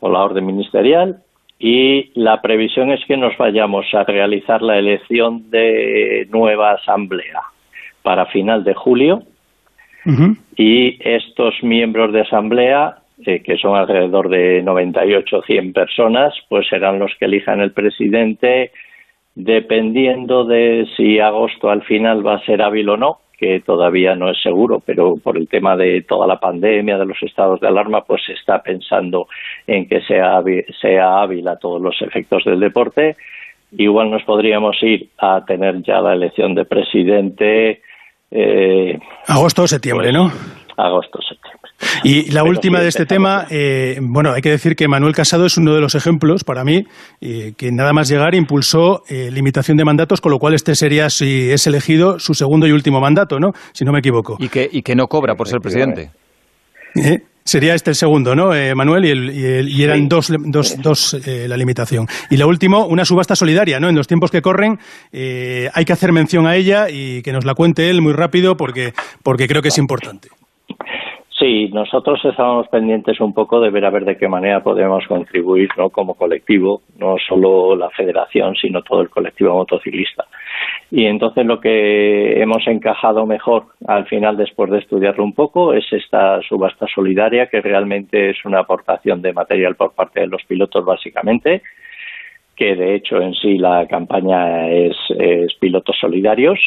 o la orden ministerial y la previsión es que nos vayamos a realizar la elección de nueva asamblea para final de julio y estos miembros de asamblea eh, que son alrededor de 98 100 personas pues serán los que elijan el presidente dependiendo de si agosto al final va a ser hábil o no que todavía no es seguro, pero por el tema de toda la pandemia, de los estados de alarma, pues se está pensando en que sea hábil, sea hábil a todos los efectos del deporte. Igual nos podríamos ir a tener ya la elección de presidente. Eh, Agosto o septiembre, ¿no? Agosto, septiembre. Y la Pero última sí, de este tema, eh, bueno, hay que decir que Manuel Casado es uno de los ejemplos, para mí, eh, que nada más llegar impulsó eh, limitación de mandatos, con lo cual este sería, si es elegido, su segundo y último mandato, ¿no? Si no me equivoco. Y que, y que no cobra por ser presidente. Eh, Sería este el segundo, ¿no, eh, Manuel? Y, el- y el- y eran dos, dos, dos eh, la limitación. Y lo último, una subasta solidaria, ¿no? En los tiempos que corren eh, hay que hacer mención a ella y que nos la cuente él muy rápido porque, porque creo que es importante. Sí, nosotros estábamos pendientes un poco de ver a ver de qué manera podemos contribuir ¿no? como colectivo, no solo la federación, sino todo el colectivo motociclista. Y entonces lo que hemos encajado mejor al final, después de estudiarlo un poco, es esta subasta solidaria, que realmente es una aportación de material por parte de los pilotos, básicamente, que de hecho en sí la campaña es, es pilotos solidarios.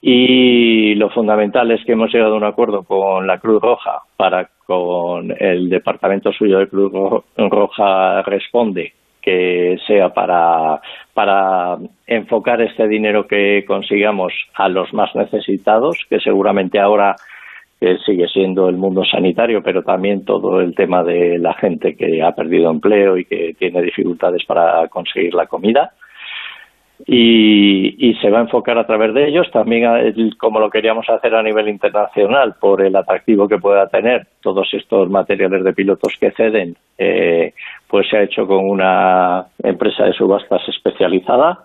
Y lo fundamental es que hemos llegado a un acuerdo con la Cruz Roja para con el departamento suyo de Cruz Ro- Roja responde que sea para, para enfocar este dinero que consigamos a los más necesitados, que seguramente ahora eh, sigue siendo el mundo sanitario, pero también todo el tema de la gente que ha perdido empleo y que tiene dificultades para conseguir la comida y, y se va a enfocar a través de ellos también como lo queríamos hacer a nivel internacional por el atractivo que pueda tener todos estos materiales de pilotos que ceden eh, pues se ha hecho con una empresa de subastas especializada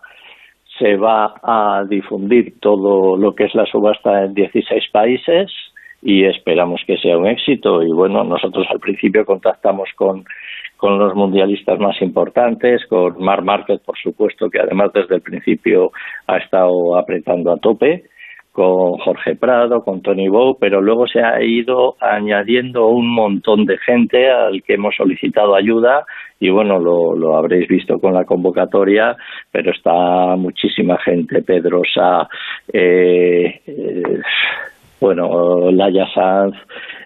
se va a difundir todo lo que es la subasta en 16 países y esperamos que sea un éxito. Y bueno, nosotros al principio contactamos con, con los mundialistas más importantes, con Mar Márquez, por supuesto, que además desde el principio ha estado apretando a tope con Jorge Prado, con Tony Bow, pero luego se ha ido añadiendo un montón de gente al que hemos solicitado ayuda y bueno, lo, lo habréis visto con la convocatoria, pero está muchísima gente, Pedrosa, eh, eh, bueno, Laya Sanz,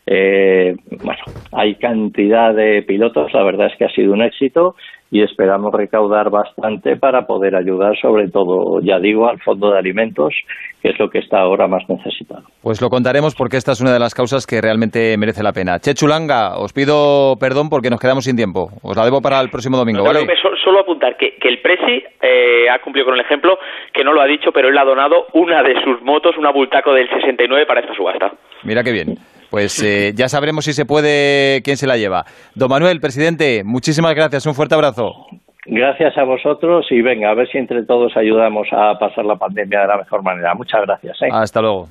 eh, bueno, hay cantidad de pilotos, la verdad es que ha sido un éxito y esperamos recaudar bastante para poder ayudar sobre todo, ya digo, al fondo de alimentos, que es lo que está ahora más necesitado. Pues lo contaremos porque esta es una de las causas que realmente merece la pena. Chechulanga, os pido perdón porque nos quedamos sin tiempo. Os la debo para el próximo domingo, No, ¿vale? no, solo apuntar que, que el Presi eh, ha cumplido con el ejemplo, que no lo ha dicho, pero él ha donado una de sus motos, una Bultaco del 69 para esta subasta. Mira qué bien. Pues eh, ya sabremos si se puede quién se la lleva. Don Manuel, presidente, muchísimas gracias. Un fuerte abrazo. Gracias a vosotros y venga, a ver si entre todos ayudamos a pasar la pandemia de la mejor manera. Muchas gracias. ¿eh? Hasta luego.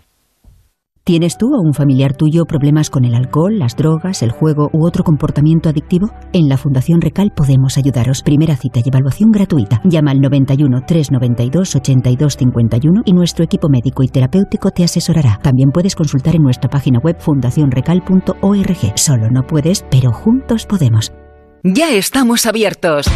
¿Tienes tú o un familiar tuyo problemas con el alcohol, las drogas, el juego u otro comportamiento adictivo? En la Fundación Recal podemos ayudaros. Primera cita y evaluación gratuita. Llama al 91 392 82 51 y nuestro equipo médico y terapéutico te asesorará. También puedes consultar en nuestra página web fundacionrecal.org. Solo no puedes, pero juntos podemos. Ya estamos abiertos.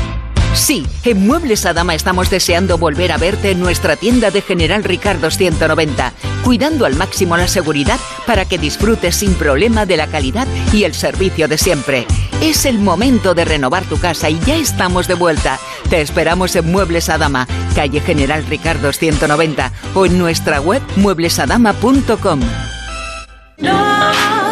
Sí, en Muebles Adama estamos deseando volver a verte en nuestra tienda de General Ricardo 190, cuidando al máximo la seguridad para que disfrutes sin problema de la calidad y el servicio de siempre. Es el momento de renovar tu casa y ya estamos de vuelta. Te esperamos en Muebles Adama, calle General Ricardo 190 o en nuestra web mueblesadama.com.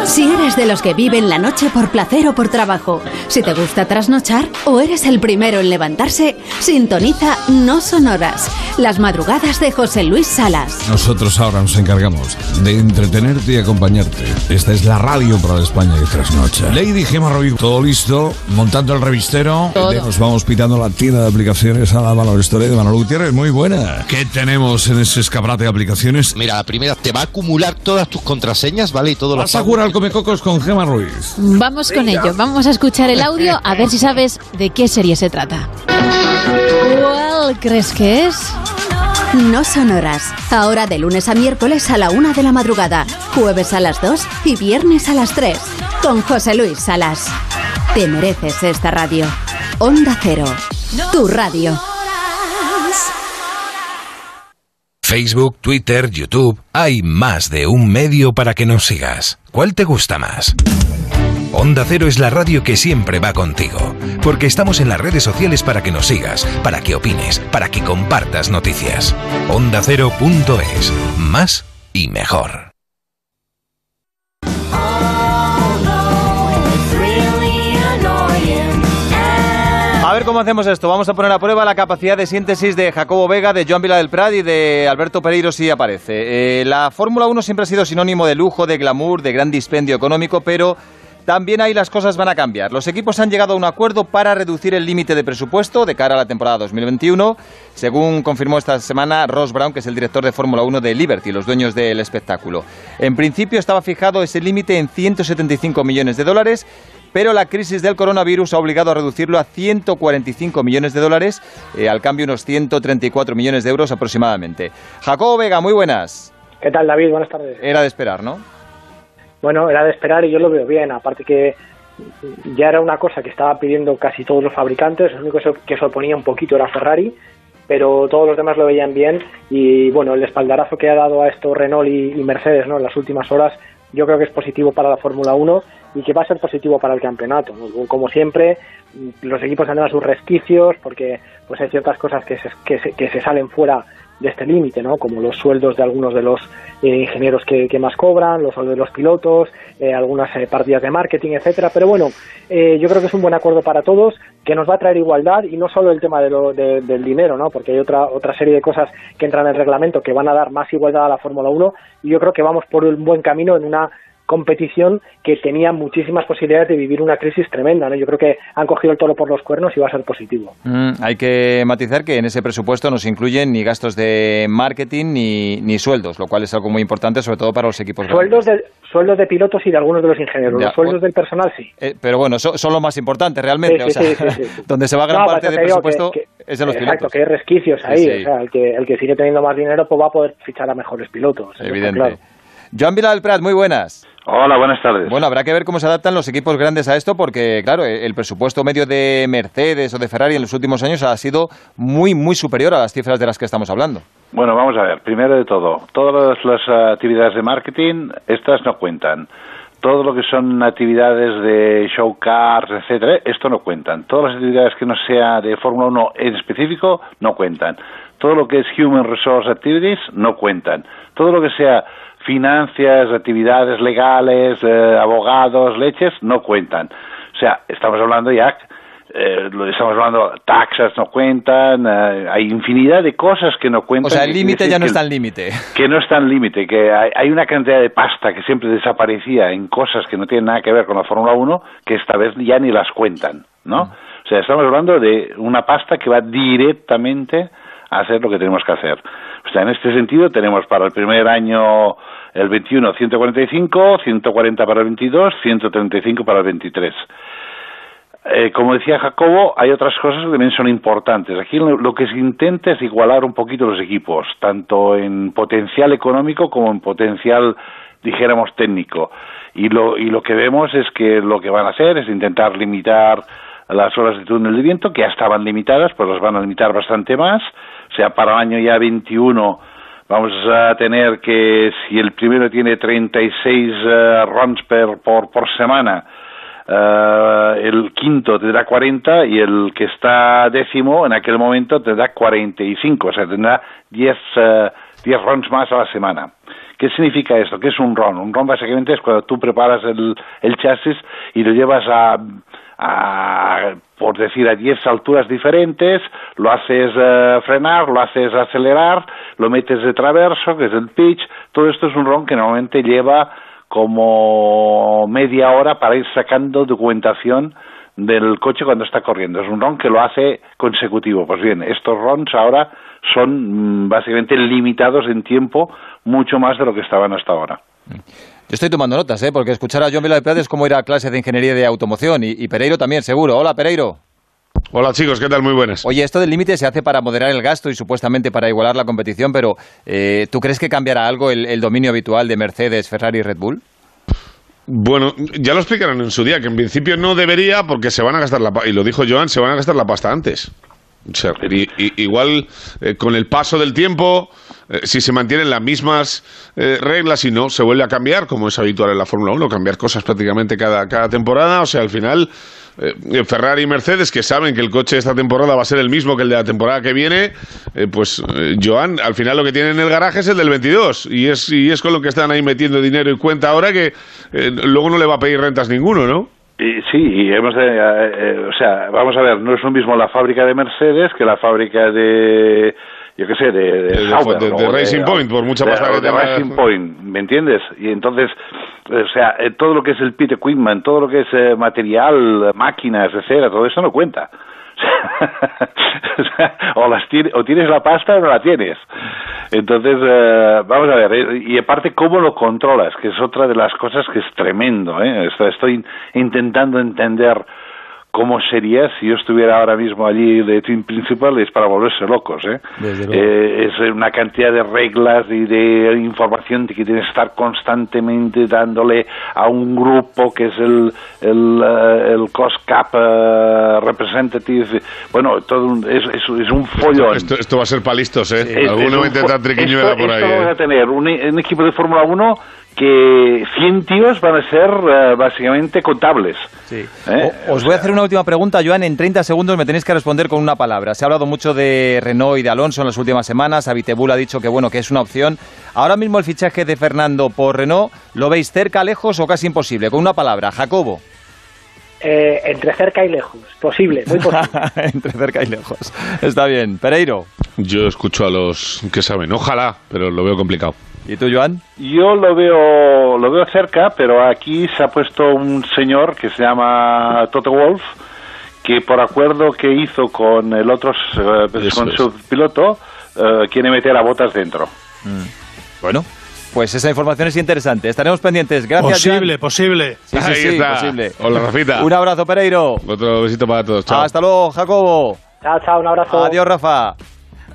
Si eres de los que viven la noche por placer o por trabajo, si te gusta trasnochar o eres el primero en levantarse, sintoniza No Sonoras, las madrugadas de José Luis Salas. Nosotros ahora nos encargamos de entretenerte y acompañarte. Esta es la radio para la España que trasnocha. Lady Gemma Roy, todo listo, montando el revistero. Todo. Nos vamos pitando la tienda de aplicaciones a la Manolo Historia de Manolo Gutiérrez. Muy buena. ¿Qué tenemos en ese escaparate de aplicaciones? Mira, la primera te va a acumular todas tus contraseñas, ¿vale? Y todo lo Comecocos con Gemma Ruiz. Vamos con ello, vamos a escuchar el audio a ver si sabes de qué serie se trata. ¿Cuál crees que es? No Sonoras, ahora de lunes a miércoles a la una de la madrugada, jueves a las 2 y viernes a las 3, con José Luis Salas. Te mereces esta radio. Onda Cero, tu radio. Facebook, Twitter, YouTube, hay más de un medio para que nos sigas. ¿Cuál te gusta más? Onda Cero es la radio que siempre va contigo, porque estamos en las redes sociales para que nos sigas, para que opines, para que compartas noticias. OndaCero.es, más y mejor. Cómo hacemos esto. Vamos a poner a prueba la capacidad de síntesis de Jacobo Vega, de Joan Vila del Prat y de Alberto Pereiro si aparece. Eh, la Fórmula 1 siempre ha sido sinónimo de lujo, de glamour, de gran dispendio económico, pero también ahí las cosas van a cambiar. Los equipos han llegado a un acuerdo para reducir el límite de presupuesto de cara a la temporada 2021, según confirmó esta semana Ross Brown, que es el director de Fórmula 1 de Liberty, los dueños del espectáculo. En principio estaba fijado ese límite en 175 millones de dólares, pero la crisis del coronavirus ha obligado a reducirlo a 145 millones de dólares, eh, al cambio unos 134 millones de euros aproximadamente. Jacobo Vega, muy buenas. ¿Qué tal, David? Buenas tardes. Era de esperar, ¿no? Bueno, era de esperar y yo lo veo bien. Aparte que ya era una cosa que estaba pidiendo casi todos los fabricantes. El único que se oponía un poquito era Ferrari, pero todos los demás lo veían bien. Y bueno, el espaldarazo que ha dado a esto Renault y, y Mercedes ¿no? en las últimas horas, yo creo que es positivo para la Fórmula 1 y que va a ser positivo para el campeonato. Como siempre, los equipos tendrán sus resquicios porque pues hay ciertas cosas que se, que se, que se salen fuera de este límite, ¿no? Como los sueldos de algunos de los eh, ingenieros que, que, más cobran, los sueldos de los pilotos, eh, algunas eh, partidas de marketing, etcétera. Pero bueno, yo creo que es un buen acuerdo para todos, que nos va a traer igualdad y no solo el tema de lo, de, del dinero, ¿no? Porque hay otra otra serie de cosas que entran en el reglamento que van a dar más igualdad a la Fórmula 1 y yo creo que vamos por un buen camino en una competición que tenía muchísimas posibilidades de vivir una crisis tremenda. ¿no? Yo creo que han cogido el toro por los cuernos y va a ser positivo. Mm, hay que matizar que en ese presupuesto no se incluyen ni gastos de marketing ni, ni sueldos, lo cual es algo muy importante, sobre todo para los equipos Sueldos de, sueldos de pilotos y de algunos de los ingenieros. los sueldos del personal sí. Eh, pero bueno, son, son lo más importante realmente. Sí, sí, o sea, sí, donde se va gran No, parte del presupuesto que- es de los Exacto, pilotos. que hay resquicios ahí. O sea, el que, el que sigue teniendo más dinero pues va a poder fichar a mejores pilotos. Evidente. claro. Joan Vila del Prat, muy buenas. Hola, buenas tardes. Bueno, habrá que ver cómo se adaptan los equipos grandes a esto, porque, claro, el presupuesto medio de Mercedes o de Ferrari en los últimos años ha sido muy, muy superior a las cifras de las que estamos hablando. Bueno, vamos a ver. Primero de todo, todas las actividades de marketing, estas no cuentan. Todo lo que son actividades de show cars, etcétera, esto no cuentan. Todas las actividades que no sea de Fórmula 1 en específico no cuentan. Todo lo que es Human Resource Activities no cuentan. Todo lo que sea finanzas, actividades legales, eh, abogados, leches, no cuentan. O sea, estamos hablando ya eh, lo estamos hablando, taxas no cuentan, eh, hay infinidad de cosas que no cuentan. O sea, el límite ya no está en límite. que no está en límite, que hay, hay una cantidad de pasta que siempre desaparecía en cosas que no tienen nada que ver con la Fórmula 1, que esta vez ya ni las cuentan, ¿no? O sea, estamos hablando de una pasta que va directamente a hacer lo que tenemos que hacer. O sea, en este sentido tenemos para el primer año el 21 145, 140 para el 22, 135 para el 23. Eh, como decía Jacobo, hay otras cosas que también son importantes. Aquí lo, que se intenta es igualar un poquito los equipos, tanto en potencial económico como en potencial, dijéramos, técnico. Y lo, y lo que vemos es que lo que van a hacer es intentar limitar las horas de túnel de viento, que ya estaban limitadas, pues las van a limitar bastante más. O sea, para el año ya 21 vamos a tener que si el primero tiene 36 eh, runs per, por, por semana, eh, el quinto tendrá 40 y el que está décimo en aquel momento tendrá 45, o sea, tendrá 10, eh, 10 runs más a la semana. ¿Qué significa esto? ¿Qué es un run? Un run básicamente es cuando tú preparas el, el chasis y lo llevas a, a, por decir, a 10 alturas diferentes, lo haces eh, frenar, lo haces acelerar, lo metes de traverso, que es el pitch, todo esto es un run que normalmente lleva como media hora para ir sacando documentación del coche cuando está corriendo. Es un ron que lo hace consecutivo. Pues bien, estos rons ahora son mm, básicamente limitados en tiempo mucho más de lo que estaban hasta ahora. Yo estoy tomando notas, ¿eh? porque escuchar a Joan Vila del Prat es como ir a clase de ingeniería de automoción. Y, y Pereiro también, seguro. Hola, Pereiro. Hola chicos, ¿qué tal? Muy buenas. Oye, esto del límite se hace para moderar el gasto y supuestamente para igualar la competición, pero eh, ¿tú crees que cambiará algo el, el dominio habitual de Mercedes, Ferrari y Red Bull? Bueno, ya lo explicaron en su día, que en principio no debería porque se van a gastar la pasta, y lo dijo Joan, se van a gastar la pasta antes. Igual eh, con el paso del tiempo, eh, si se mantienen las mismas eh, reglas y no se vuelve a cambiar, como es habitual en la Fórmula 1, cambiar cosas prácticamente cada, cada temporada, o sea, al final Ferrari y Mercedes, que saben que el coche de esta temporada va a ser el mismo que el de la temporada que viene, pues Joan, al final lo que tienen en el garaje es el del 22 y es, y es con lo que están ahí metiendo dinero y cuenta ahora que luego no le va a pedir rentas ninguno, ¿no? Y, sí, y hemos de, eh, eh, o sea, vamos a ver, no es lo mismo la fábrica de Mercedes que la fábrica de, yo qué sé, de, de, Racing Point, por mucha pasta que tenga. Racing Point, ¿me entiendes? Y entonces, o sea, eh, todo lo que es el pit equipment, todo lo que es eh, material, máquinas, etcétera, todo eso no cuenta. O, las tiene- o tienes la pasta o no la tienes. Entonces, eh, vamos a ver, eh, y aparte, ¿cómo lo controlas? Que es otra de las cosas que es tremendo. ¿eh? Esto- Estoy intentando entender cómo sería si yo estuviera ahora mismo allí de team principal, es para volverse locos. ¿eh? Eh, es una cantidad de reglas y de información que tienes que estar constantemente dándole a un grupo que es el, el, eh, el cost cap eh, representative. Bueno, todo un- es, es, es un follón. Esto, esto va a ser palistos, ¿eh? Es- Alguno va a intentar triquiñuela esto- por ahí. esto vamos ¿eh? a tener un, un equipo de Fórmula 1 que 100 tíos van a ser eh, básicamente contables. ¿eh? O- Os voy a hacer una última pregunta, Joan. En 30 segundos me tenéis que responder con una palabra. Se ha hablado mucho de Renault y de Alonso en las últimas semanas. Abitebul ha dicho que bueno que es una opción. Ahora mismo el fichaje de Fernando por Renault, ¿lo veis cerca, lejos o casi imposible? Con una palabra, Jacobo. Eh, entre cerca y lejos. Posible, muy posible. Entre cerca y lejos. Está bien. Pereiro. Yo escucho a los que saben. Ojalá, pero lo veo complicado. ¿Y tú, Joan? Yo lo veo lo veo cerca, pero aquí se ha puesto un señor que se llama Toto Wolf, que por acuerdo que hizo con el otro, eh, Eso con es. su piloto, eh, quiere meter a botas dentro. Bueno, pues esa información es interesante. Estaremos pendientes. Gracias, Posible, posible. Sí, sí, Ahí sí, está. posible. Hola, Rafita. Un abrazo, Pereiro. Otro besito para todos. Chao. Hasta luego, Jacobo. Chao, chao, un abrazo. Adiós, Rafa.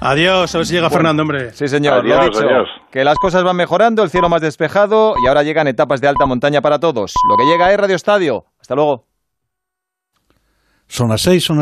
Adiós, a ver si llega Fernando, hombre. Sí, señor, lo Adiós, dicho. adiós. Que las cosas van mejorando, el cielo más despejado y ahora llegan etapas de alta montaña para todos. Lo que llega es Radio Estadio. Hasta luego. Son las seis, son